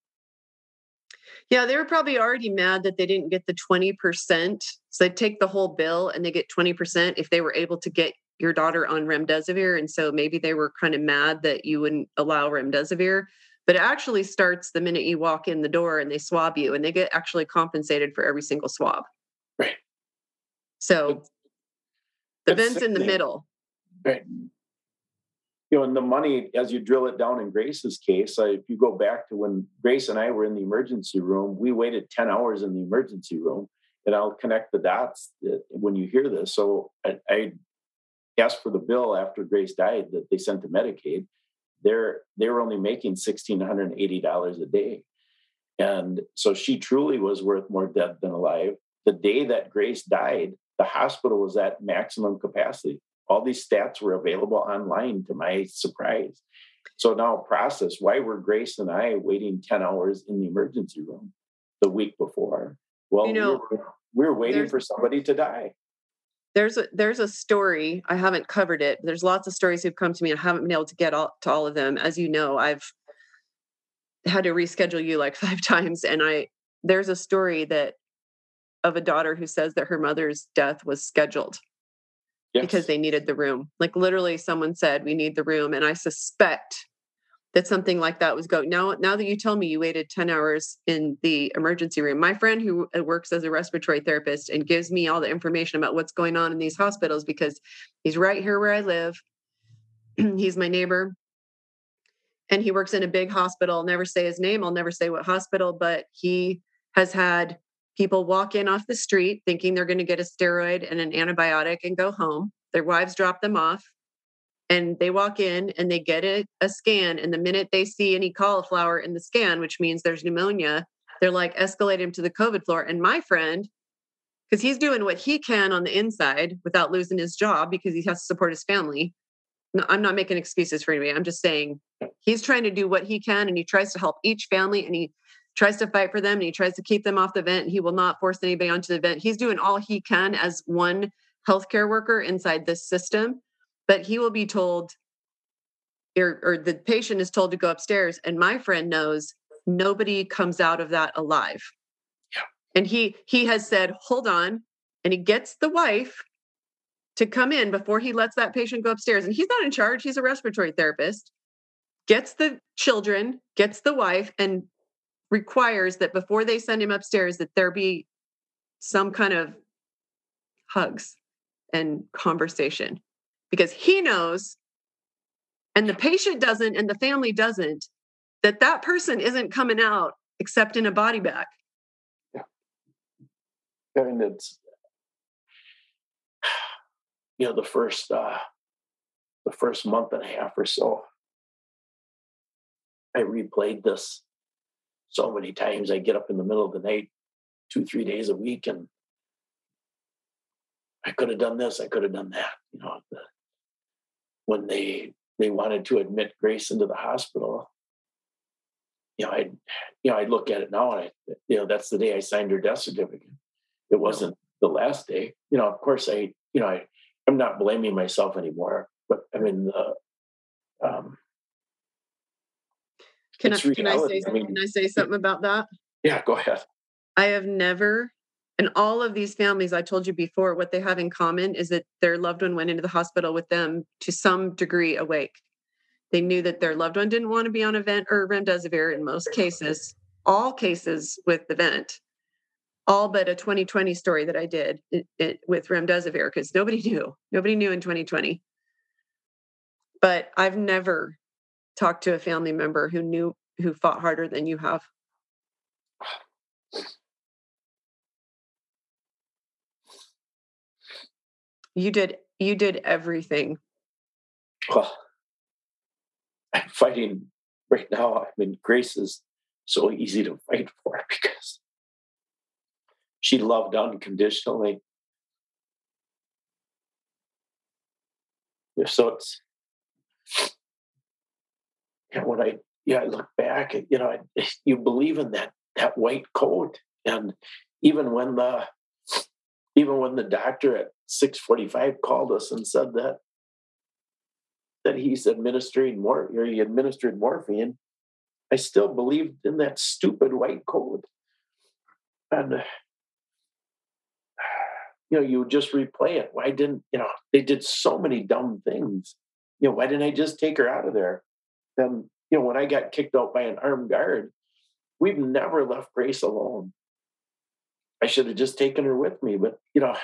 Yeah, they were probably already mad that they didn't get the 20%. So they take the whole bill and they get 20% if they were able to get your daughter on remdesivir. And so maybe they were kind of mad that you wouldn't allow remdesivir. But it actually starts the minute you walk in the door and they swab you and they get actually compensated for every single swab. Right. So the vent's in the middle. Right you know, and the money, as you drill it down in Grace's case, uh, if you go back to when Grace and I were in the emergency room, we waited 10 hours in the emergency room. And I'll connect the dots when you hear this. So I, I asked for the bill after Grace died that they sent to Medicaid. They're they were only making sixteen hundred and eighty dollars a day, and so she truly was worth more dead than alive. The day that Grace died, the hospital was at maximum capacity all these stats were available online to my surprise. So now process why were Grace and I waiting 10 hours in the emergency room the week before? Well, you know, we, were, we were waiting for somebody to die. There's a there's a story. I haven't covered it. There's lots of stories who've come to me. I haven't been able to get all, to all of them. As you know, I've had to reschedule you like five times. And I there's a story that of a daughter who says that her mother's death was scheduled yes. because they needed the room. Like literally, someone said, We need the room. And I suspect that something like that was going. Now, now that you tell me you waited 10 hours in the emergency room, my friend who uh, works as a respiratory therapist and gives me all the information about what's going on in these hospitals because he's right here where I live. he's my neighbor. And he works in a big hospital. I'll never say his name. I'll never say what hospital, but he has had people walk in off the street thinking they're going to get a steroid and an antibiotic and go home. Their wives drop them off and they walk in and they get a, a scan and the minute they see any cauliflower in the scan which means there's pneumonia they're like escalate him to the covid floor and my friend because he's doing what he can on the inside without losing his job because he has to support his family. No, i'm not making excuses for anybody i'm just saying he's trying to do what he can and he tries to help each family and he tries to fight for them and he tries to keep them off the vent he will not force anybody onto the vent. He's doing all he can as one healthcare worker inside this system but he will be told or, or the patient is told to go upstairs and my friend knows nobody comes out of that alive yeah. and he he has said hold on and he gets the wife to come in before he lets that patient go upstairs and he's not in charge he's a respiratory therapist gets the children gets the wife and requires that before they send him upstairs that there be some kind of hugs and conversation because he knows and the patient doesn't and the family doesn't that that person isn't coming out except in a body bag yeah. And it's you know the first uh the first month and a half or so i replayed this so many times i get up in the middle of the night two three days a week and i could have done this i could have done that you know the, when they they wanted to admit Grace into the hospital, you know, I, you know, I look at it now and I, you know, that's the day I signed her death certificate. It wasn't the last day. You know, of course, I, you know, I, I'm not blaming myself anymore. But I mean, the, um, can I, can I say I mean, can I say something about that? Yeah, go ahead. I have never and all of these families, I told you before, what they have in common is that their loved one went into the hospital with them to some degree awake. They knew that their loved one didn't want to be on a vent or remdesivir in most cases, all cases with the vent, all but a 2020 story that I did it, it, with remdesivir because nobody knew. Nobody knew in 2020. But I've never talked to a family member who knew who fought harder than you have. You did you did everything. Well, I'm fighting right now. I mean, Grace is so easy to fight for because she loved unconditionally. So it's yeah, when I yeah I look back, you know, I, you believe in that that white coat, and even when the even when the doctor at 645 called us and said that that he's administering more or he administered morphine i still believed in that stupid white coat and you know you just replay it. Why didn't you know they did so many dumb things. You know why didn't i just take her out of there? Then you know when i got kicked out by an armed guard we've never left grace alone I should have just taken her with me. But, you know,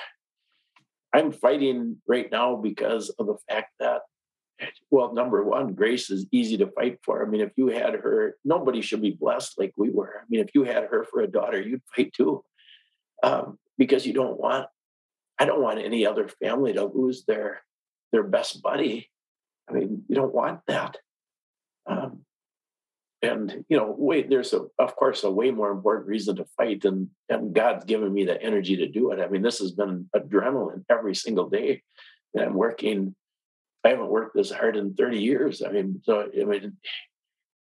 I'm fighting right now because of the fact that, well, number one, Grace is easy to fight for. I mean, if you had her, nobody should be blessed like we were. I mean, if you had her for a daughter, you'd fight too. Um, because you don't want, I don't want any other family to lose their their best buddy. I mean, you don't want that. Um, and you know wait there's a of course a way more important reason to fight and and god's given me the energy to do it. I mean this has been adrenaline every single day. And i'm working i haven't worked this hard in 30 years. I mean so i mean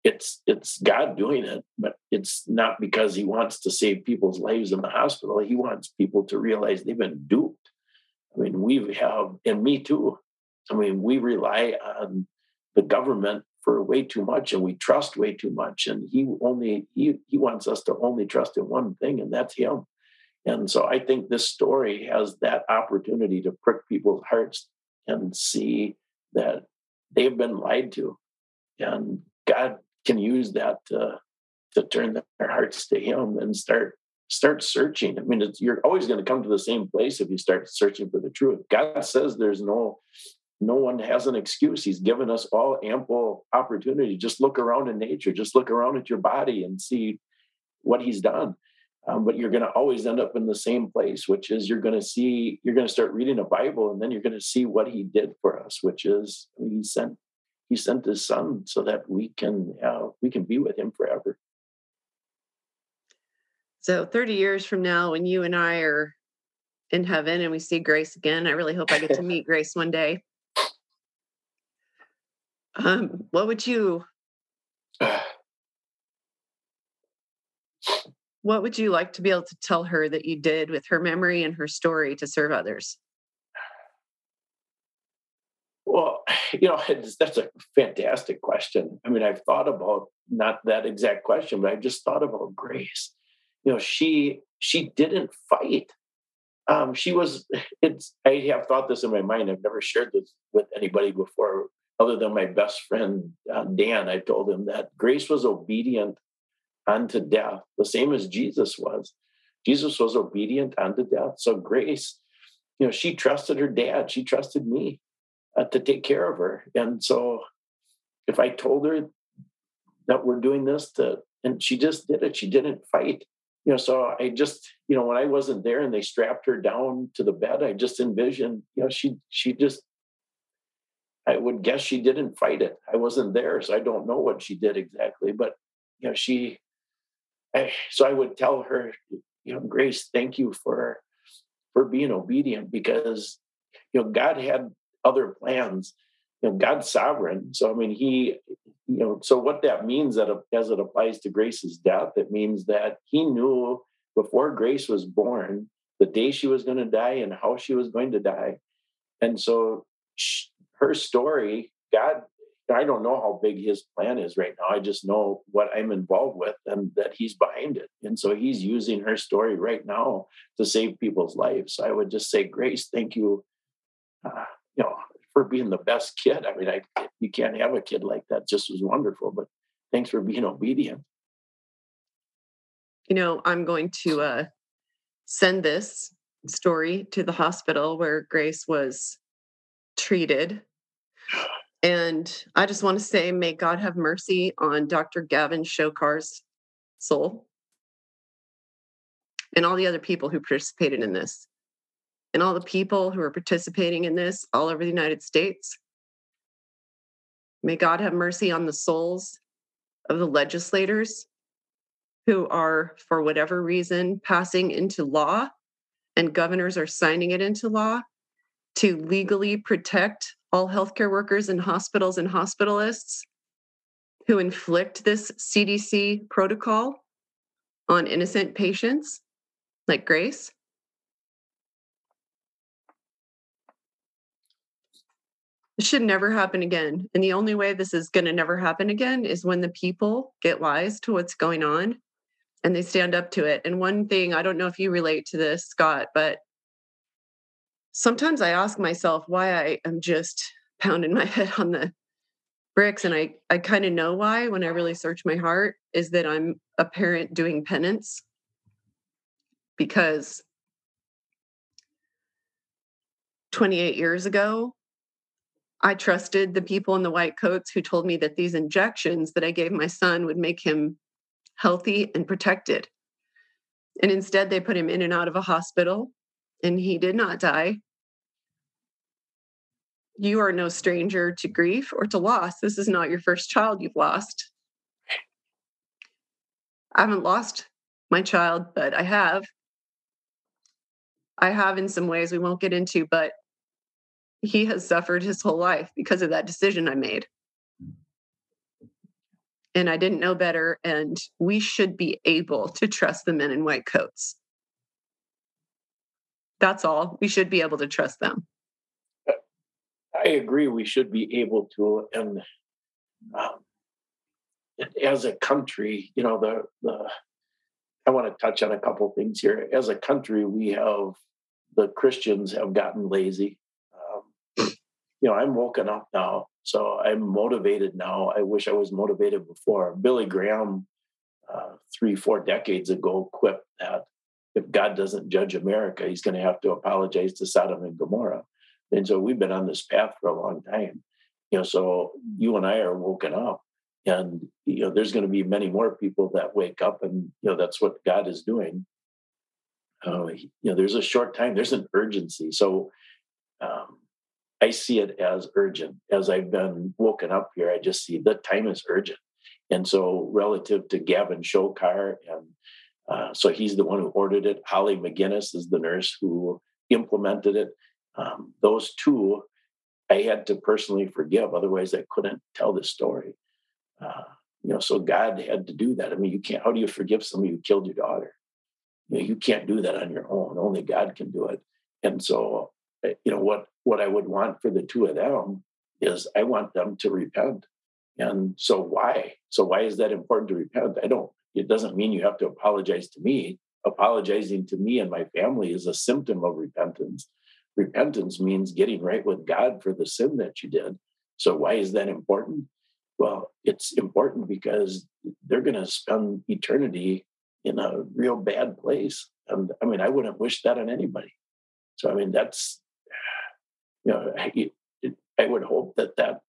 it's it's god doing it but it's not because he wants to save people's lives in the hospital. He wants people to realize they've been duped. I mean we have and me too. I mean we rely on the government for way too much and we trust way too much and he only he, he wants us to only trust in one thing and that's him and so i think this story has that opportunity to prick people's hearts and see that they've been lied to and God can use that to to turn their hearts to Him and start start searching. I mean, you're always going to come to the same place if you start searching for the truth. God says there's no no one has an excuse. He's given us all ample opportunity. Just look around in nature. Just look around at your body and see what He's done. Um, but you're going to always end up in the same place, which is you're going to see, you're going to start reading a Bible, and then you're going to see what He did for us, which is He sent He sent His Son so that we can uh, we can be with Him forever. So 30 years from now, when you and I are in heaven and we see Grace again, I really hope I get to meet Grace one day. Um, what would you what would you like to be able to tell her that you did with her memory and her story to serve others? Well, you know, that's a fantastic question. I mean, I've thought about not that exact question, but I just thought about grace you know she she didn't fight um, she was it's i have thought this in my mind i've never shared this with anybody before other than my best friend uh, dan i told him that grace was obedient unto death the same as jesus was. Jesus was obedient unto death. So grace you know she trusted her dad. She trusted me uh, to take care of her. And so if i told her that we're doing this to and she just did it. She didn't fight. You know, so I just, you know, when I wasn't there and they strapped her down to the bed, I just envisioned, you know, she she just I would guess she didn't fight it. I wasn't there, so I don't know what she did exactly. But you know, she I, so I would tell her, you know, Grace, thank you for for being obedient because you know God had other plans. You know, God's sovereign. So I mean, He you know, so what that means that as it applies to Grace's death, it means that he knew before Grace was born the day she was going to die and how she was going to die. And so she, her story, God, I don't know how big his plan is right now. I just know what I'm involved with and that he's behind it. And so he's using her story right now to save people's lives. So I would just say, Grace, thank you. Uh, you know, for being the best kid. I mean, I you can't have a kid like that. Just was wonderful. But thanks for being obedient. You know, I'm going to uh, send this story to the hospital where Grace was treated. And I just want to say, may God have mercy on Dr. Gavin Shokar's soul and all the other people who participated in this and all the people who are participating in this all over the United States. May God have mercy on the souls of the legislators who are, for whatever reason, passing into law, and governors are signing it into law to legally protect all healthcare workers in hospitals and hospitalists who inflict this CDC protocol on innocent patients like Grace. This should never happen again. And the only way this is going to never happen again is when the people get wise to what's going on and they stand up to it. And one thing, I don't know if you relate to this, Scott, but sometimes I ask myself why I am just pounding my head on the bricks. And I, I kind of know why when I really search my heart is that I'm a parent doing penance because 28 years ago, I trusted the people in the white coats who told me that these injections that I gave my son would make him healthy and protected. And instead, they put him in and out of a hospital, and he did not die. You are no stranger to grief or to loss. This is not your first child you've lost. I haven't lost my child, but I have. I have in some ways we won't get into, but he has suffered his whole life because of that decision I made. And I didn't know better. And we should be able to trust the men in white coats. That's all. We should be able to trust them. I agree. We should be able to. And um, as a country, you know, the, the, I want to touch on a couple things here. As a country, we have the Christians have gotten lazy you know, I'm woken up now. So I'm motivated now. I wish I was motivated before. Billy Graham, uh, three, four decades ago, quipped that if God doesn't judge America, he's going to have to apologize to Sodom and Gomorrah. And so we've been on this path for a long time. You know, so you and I are woken up. And you know, there's going to be many more people that wake up, and you know that's what God is doing. Uh, you know, there's a short time. There's an urgency. So um, I see it as urgent. As I've been woken up here, I just see the time is urgent. And so, relative to Gavin Shokar, and uh, so he's the one who ordered it. Holly McGinnis is the nurse who implemented it. Um, those two, I had to personally forgive. Otherwise, I couldn't tell the story. Uh, you know, so God had to do that. I mean, you can't. How do you forgive somebody who killed your daughter? You know, you can't do that on your own. Only God can do it. And so Eh, you know what what I would want for the two of them is I want them to repent. And so why? So why is that important to repent? I don't. It doesn't mean you have to apologize to me. Apologizing to me and my family is a symptom of repentance. Repentance means getting right with God for the sin that you did. So why is that important? Well, it's important because they're going to spend eternity in a real bad place. And I mean, I wouldn't wish that on anybody. So I mean, that's you know, I, I would hope that that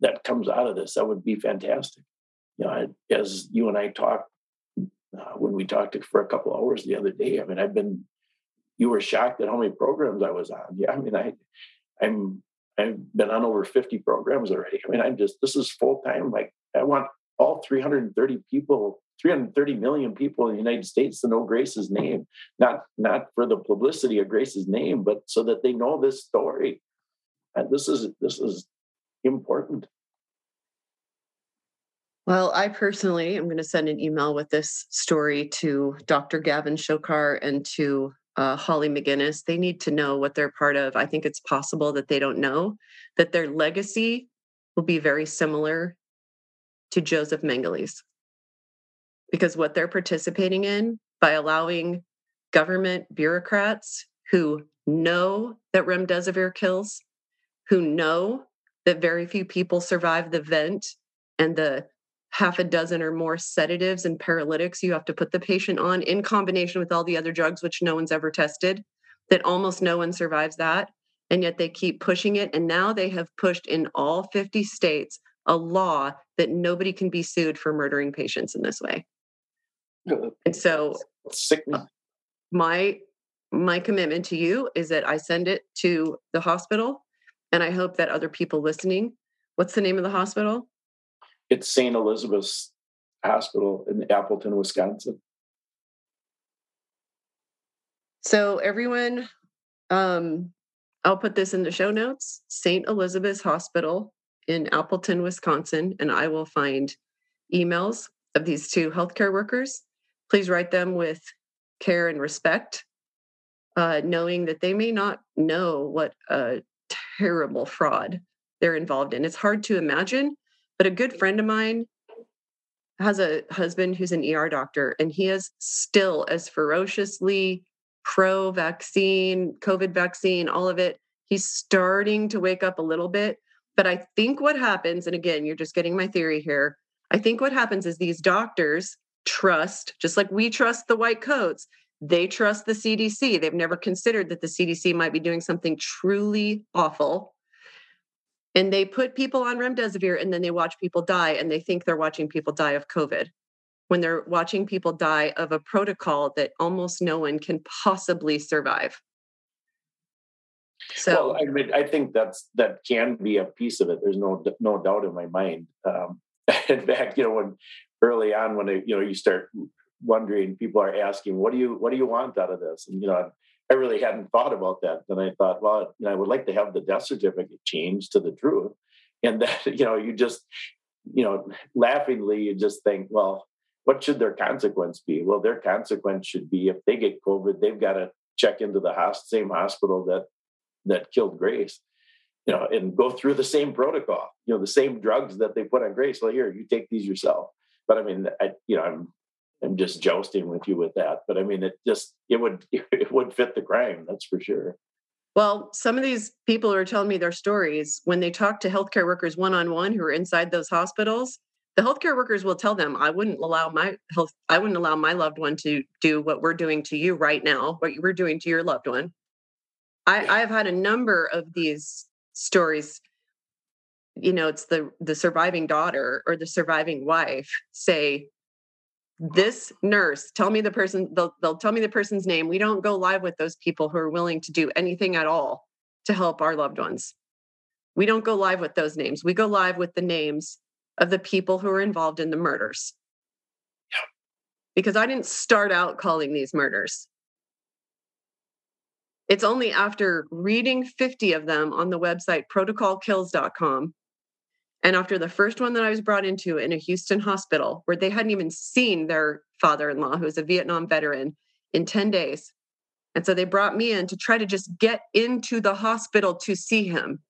that comes out of this. That would be fantastic. You know, as you and I talked uh, when we talked for a couple hours the other day. I mean, I've been. You were shocked at how many programs I was on. Yeah, I mean, I, I'm I've been on over 50 programs already. I mean, I'm just this is full time. Like I want all 330 people, 330 million people in the United States to know Grace's name, not not for the publicity of Grace's name, but so that they know this story. And this is this is important. Well, I personally am going to send an email with this story to Dr. Gavin Shokar and to uh, Holly McGinnis. They need to know what they're part of. I think it's possible that they don't know that their legacy will be very similar to Joseph Mengele's. Because what they're participating in by allowing government bureaucrats who know that remdesivir kills who know that very few people survive the vent and the half a dozen or more sedatives and paralytics you have to put the patient on in combination with all the other drugs which no one's ever tested that almost no one survives that and yet they keep pushing it and now they have pushed in all 50 states a law that nobody can be sued for murdering patients in this way and so uh, my my commitment to you is that i send it to the hospital and I hope that other people listening, what's the name of the hospital? It's St. Elizabeth's Hospital in Appleton, Wisconsin. So everyone, um, I'll put this in the show notes. St. Elizabeth's Hospital in Appleton, Wisconsin, and I will find emails of these two healthcare workers. Please write them with care and respect, uh, knowing that they may not know what a terrible fraud they're involved in. It's hard to imagine, but a good friend of mine has a husband who's an ER doctor, and he is still as ferociously pro vaccine, COVID vaccine, all of it. He's starting to wake up a little bit. But I think what happens, and again, you're just getting my theory here. I think what happens is these doctors trust, just like we trust the white coats, they trust the CDC. They've never considered that the CDC might be doing something truly awful. And they put people on remdesivir and then they watch people die and they think they're watching people die of COVID when they're watching people die of a protocol that almost no one can possibly survive. So well, I mean, I think that's that can be a piece of it. There's no no doubt in my mind. Um, in fact, you know, when early on when you know you start wondering, people are asking, what do you what do you want out of this? And you know, I really hadn't thought about that. Then I thought, well, you know, I would like to have the death certificate changed to the truth. And that, you know, you just, you know, laughingly, you just think, well, what should their consequence be? Well, their consequence should be if they get COVID, they've got to check into the host- same hospital that that killed Grace, you know, and go through the same protocol, you know, the same drugs that they put on Grace. Well, here, you take these yourself. But I mean, I, you know, I'm I'm just jousting with you with that. But I mean, it just it would it would fit the crime. That's for sure. Well, some of these people are telling me their stories, when they talk to healthcare workers one on one who are inside those hospitals, the healthcare workers will tell them, I wouldn't allow my health, I wouldn't allow my loved one to do what we're doing to you right now, what you were doing to your loved one. I, I've had a number of these stories. You know, it's the the surviving daughter or the surviving wife say, this nurse tell me the person they'll, they'll tell me the person's name. We don't go live with those people who are willing to do anything at all to help our loved ones. We don't go live with those names. We go live with the names of the people who are involved in the murders. Yeah. because i didn't start out calling these murders. It's only after reading 50 of them on the website protocolkills.com and after the first one that I was brought into in a Houston hospital, where they hadn't even seen their father in law, who was a Vietnam veteran, in 10 days. And so they brought me in to try to just get into the hospital to see him.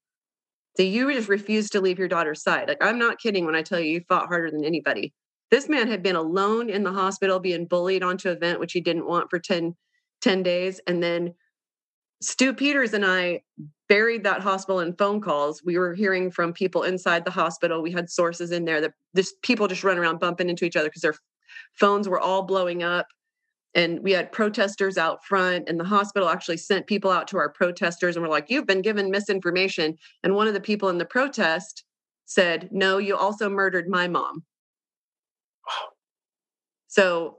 So you just refused to leave your daughter's side. Like, I'm not kidding when I tell you you fought harder than anybody. This man had been alone in the hospital, being bullied onto a vent, which he didn't want for 10, 10 days. And then Stu Peters and I buried that hospital in phone calls. We were hearing from people inside the hospital. We had sources in there that this people just run around bumping into each other because their phones were all blowing up. And we had protesters out front, and the hospital actually sent people out to our protesters and were like, You've been given misinformation. And one of the people in the protest said, No, you also murdered my mom. Wow. So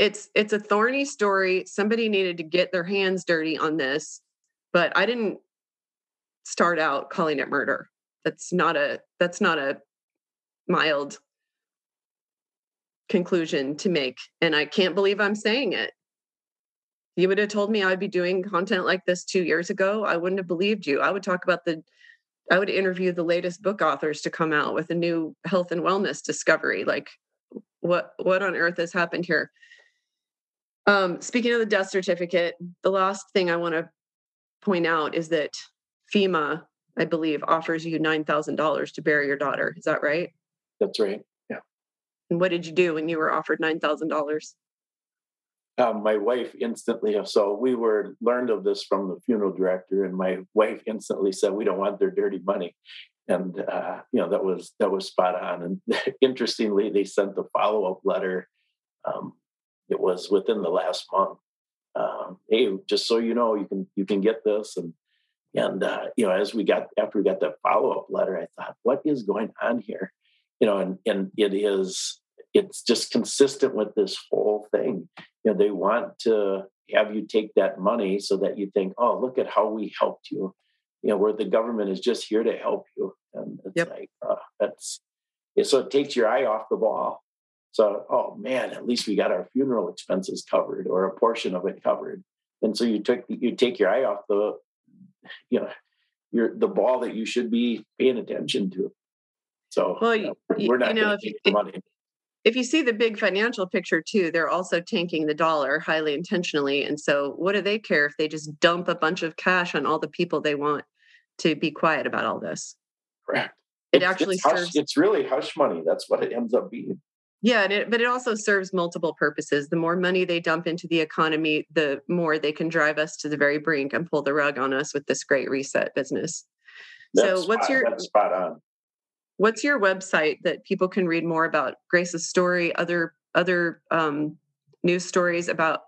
it's it's a thorny story. Somebody needed to get their hands dirty on this, but I didn't start out calling it murder. That's not a that's not a mild conclusion to make and I can't believe I'm saying it. You would have told me I'd be doing content like this 2 years ago, I wouldn't have believed you. I would talk about the I would interview the latest book authors to come out with a new health and wellness discovery like what what on earth has happened here um, speaking of the death certificate, the last thing I want to point out is that FEMA, I believe, offers you $9,000 to bury your daughter. Is that right? That's right. Yeah. And what did you do when you were offered $9,000? Um, my wife instantly, so we were learned of this from the funeral director, and my wife instantly said, "We don't want their dirty money." And uh, you know that was that was spot on. And interestingly, they sent the follow up letter um, it was within the last month. Um, hey, just so you know, you can you can get this, and and uh, you know, as we got after we got that follow up letter, I thought, what is going on here? You know, and and it is it's just consistent with this whole thing. You know, they want to have you take that money so that you think, oh, look at how we helped you. You know, where the government is just here to help you, and it's yep. like uh, that's so it takes your eye off the ball. So, oh man, at least we got our funeral expenses covered or a portion of it covered. And so you took you take your eye off the, you know, your the ball that you should be paying attention to. So well, you know, we're not you know, if, the money. If you see the big financial picture too, they're also tanking the dollar highly intentionally. And so what do they care if they just dump a bunch of cash on all the people they want to be quiet about all this? Correct. It it's, actually it's, serves, it's really hush money. That's what it ends up being. Yeah, it, but it also serves multiple purposes. The more money they dump into the economy, the more they can drive us to the very brink and pull the rug on us with this great reset business. That's so, what's spot, your spot on? What's your website that people can read more about Grace's story, other other um, news stories about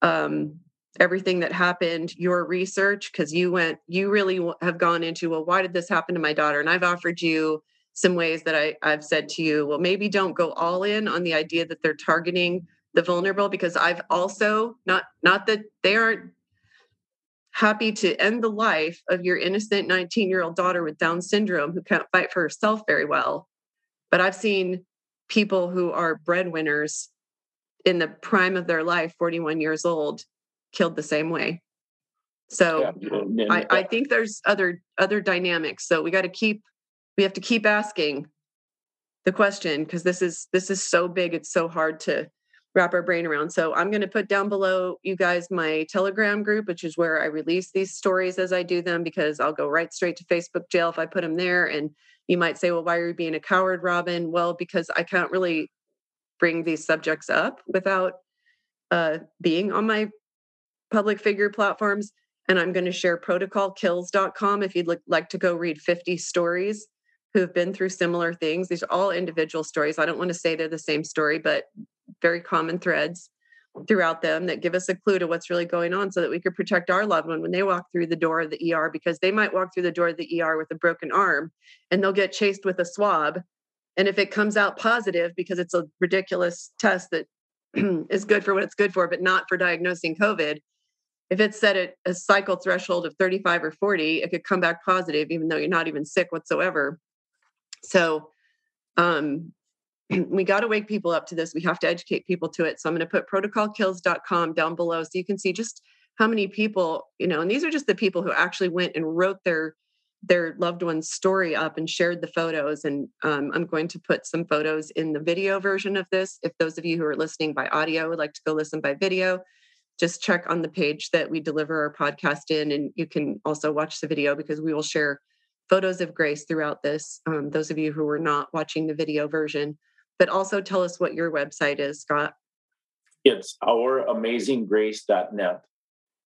um, everything that happened, your research? Because you went, you really have gone into well, why did this happen to my daughter? And I've offered you some ways that I, I've said to you, well, maybe don't go all in on the idea that they're targeting the vulnerable because I've also not not that they aren't happy to end the life of your innocent 19 year old daughter with Down syndrome who can't fight for herself very well. But I've seen people who are breadwinners in the prime of their life, 41 years old, killed the same way. So yeah. I, I think there's other other dynamics. So we got to keep we have to keep asking the question because this is this is so big it's so hard to wrap our brain around so i'm going to put down below you guys my telegram group which is where i release these stories as i do them because i'll go right straight to facebook jail if i put them there and you might say well why are you being a coward Robyn well because i can't really bring these subjects up without uh, being on my public figure platforms. And I'm going to share protocolkills.com if you'd like to go read 50 stories who have been through similar things. These are all individual stories. I don't want to say they're the same story, but very common threads throughout them that give us a clue to what's really going on so that we could protect our loved one when they walk through the door of the ER because they might walk through the door of the ER with a broken arm and they'll get chased with a swab. And if it comes out positive because it's a ridiculous test that is good for what it's good for, but not for diagnosing COVID, if it's set at a cycle threshold of 35 or 40, it could come back positive even though you're not even sick whatsoever. So um, we got to wake people up to this. We have to educate people to it. So I'm going to put protocolkills.com down below so you can see just how many people, you know, and these are just the people who actually went and wrote their their loved one's story up and shared the photos. And um, I'm going to put some photos in the video version of this. If those of you who are listening by audio would like to go listen by video, just check on the page that we deliver our podcast in, and you can also watch the video because we will share photos of grace throughout this. Um, those of you who are not watching the video version, but also tell us what your website is, Scott. It's ouramazinggrace.net.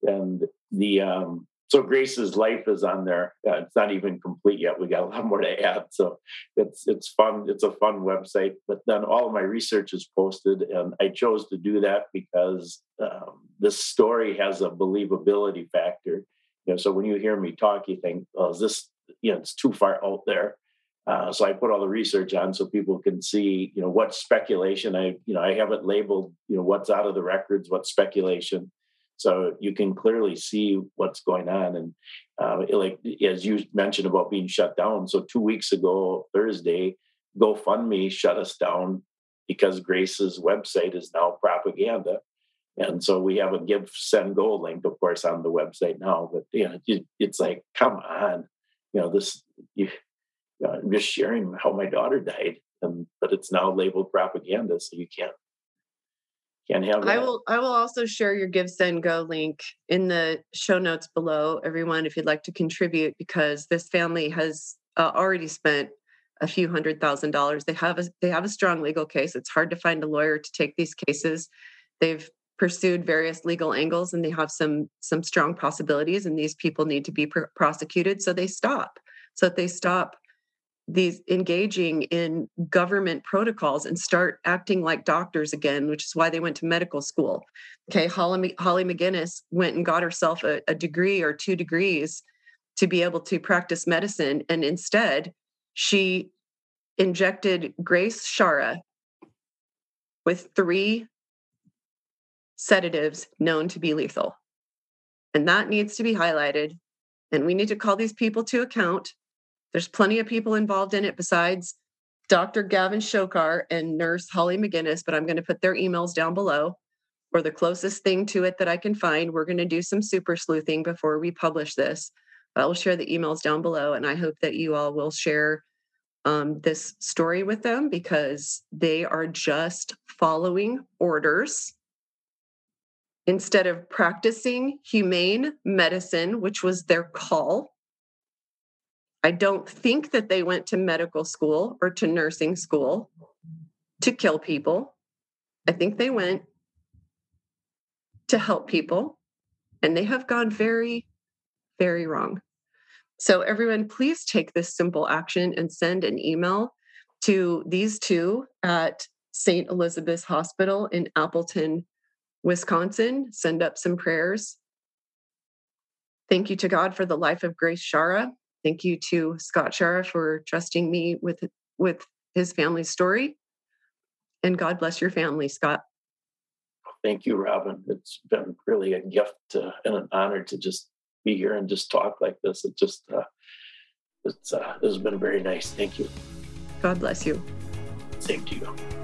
And the um, so Grace's life is on there. Uh, it's not even complete yet. We got a lot more to add. So it's it's fun. It's a fun website. But then all of my research is posted, and I chose to do that because um, this story has a believability factor. You know, so when you hear me talk, you think, "Oh, is this you know, it's too far out there. Uh, so I put all the research on so people can see, you know, what speculation. I, you know, I haven't labeled, you know, what's out of the records, what's speculation, so you can clearly see what's going on. And uh, like as you mentioned about being shut down, so two weeks ago Thursday, GoFundMe shut us down because Grace's website is now propaganda. And so we have a give send go link, of course, on the website now. But you know, it's like, come on, you know, this, you, you know, I'm just sharing how my daughter died, and but it's now labeled propaganda, so you can't can't have that. I will I will also share your Give Send Go link in the show notes below, everyone, if you'd like to contribute, because this family has uh, already spent a few hundred thousand dollars. They have a they have a strong legal case. It's hard to find a lawyer to take these cases. They've pursued various legal angles and they have some some strong possibilities and these people need to be pr- prosecuted so they stop. So that they stop these engaging in government protocols and start acting like doctors again which is why they went to medical school. Okay holly, holly mcginnis went and got herself a, a degree or two degrees to be able to practice medicine and instead she injected grace Schara with three sedatives known to be lethal. And that needs to be highlighted. And we need to call these people to account. There's plenty of people involved in it besides Dr. Gavin Shokar and nurse Holly McGinnis, but I'm going to put their emails down below or the closest thing to it that I can find. We're going to do some super sleuthing before we publish this. I will share the emails down below, and I hope that you all will share um, this story with them because they are just following orders instead of practicing humane medicine, which was their call. I don't think that they went to medical school or to nursing school to kill people. I think they went to help people, and they have gone very, very wrong. So, everyone, please take this simple action and send an email to these two at St. Elizabeth's Hospital in Appleton, Wisconsin, send up some prayers. Thank you to God for the life of Grace Schara. Thank you to Scott Schara for trusting me with with his family story. And God bless your family, Scott. Thank you, Robyn. It's been really a gift and an honor to just be here and just talk like this. It just uh, it's uh, this has been very nice. Thank you. God bless you. Same to you.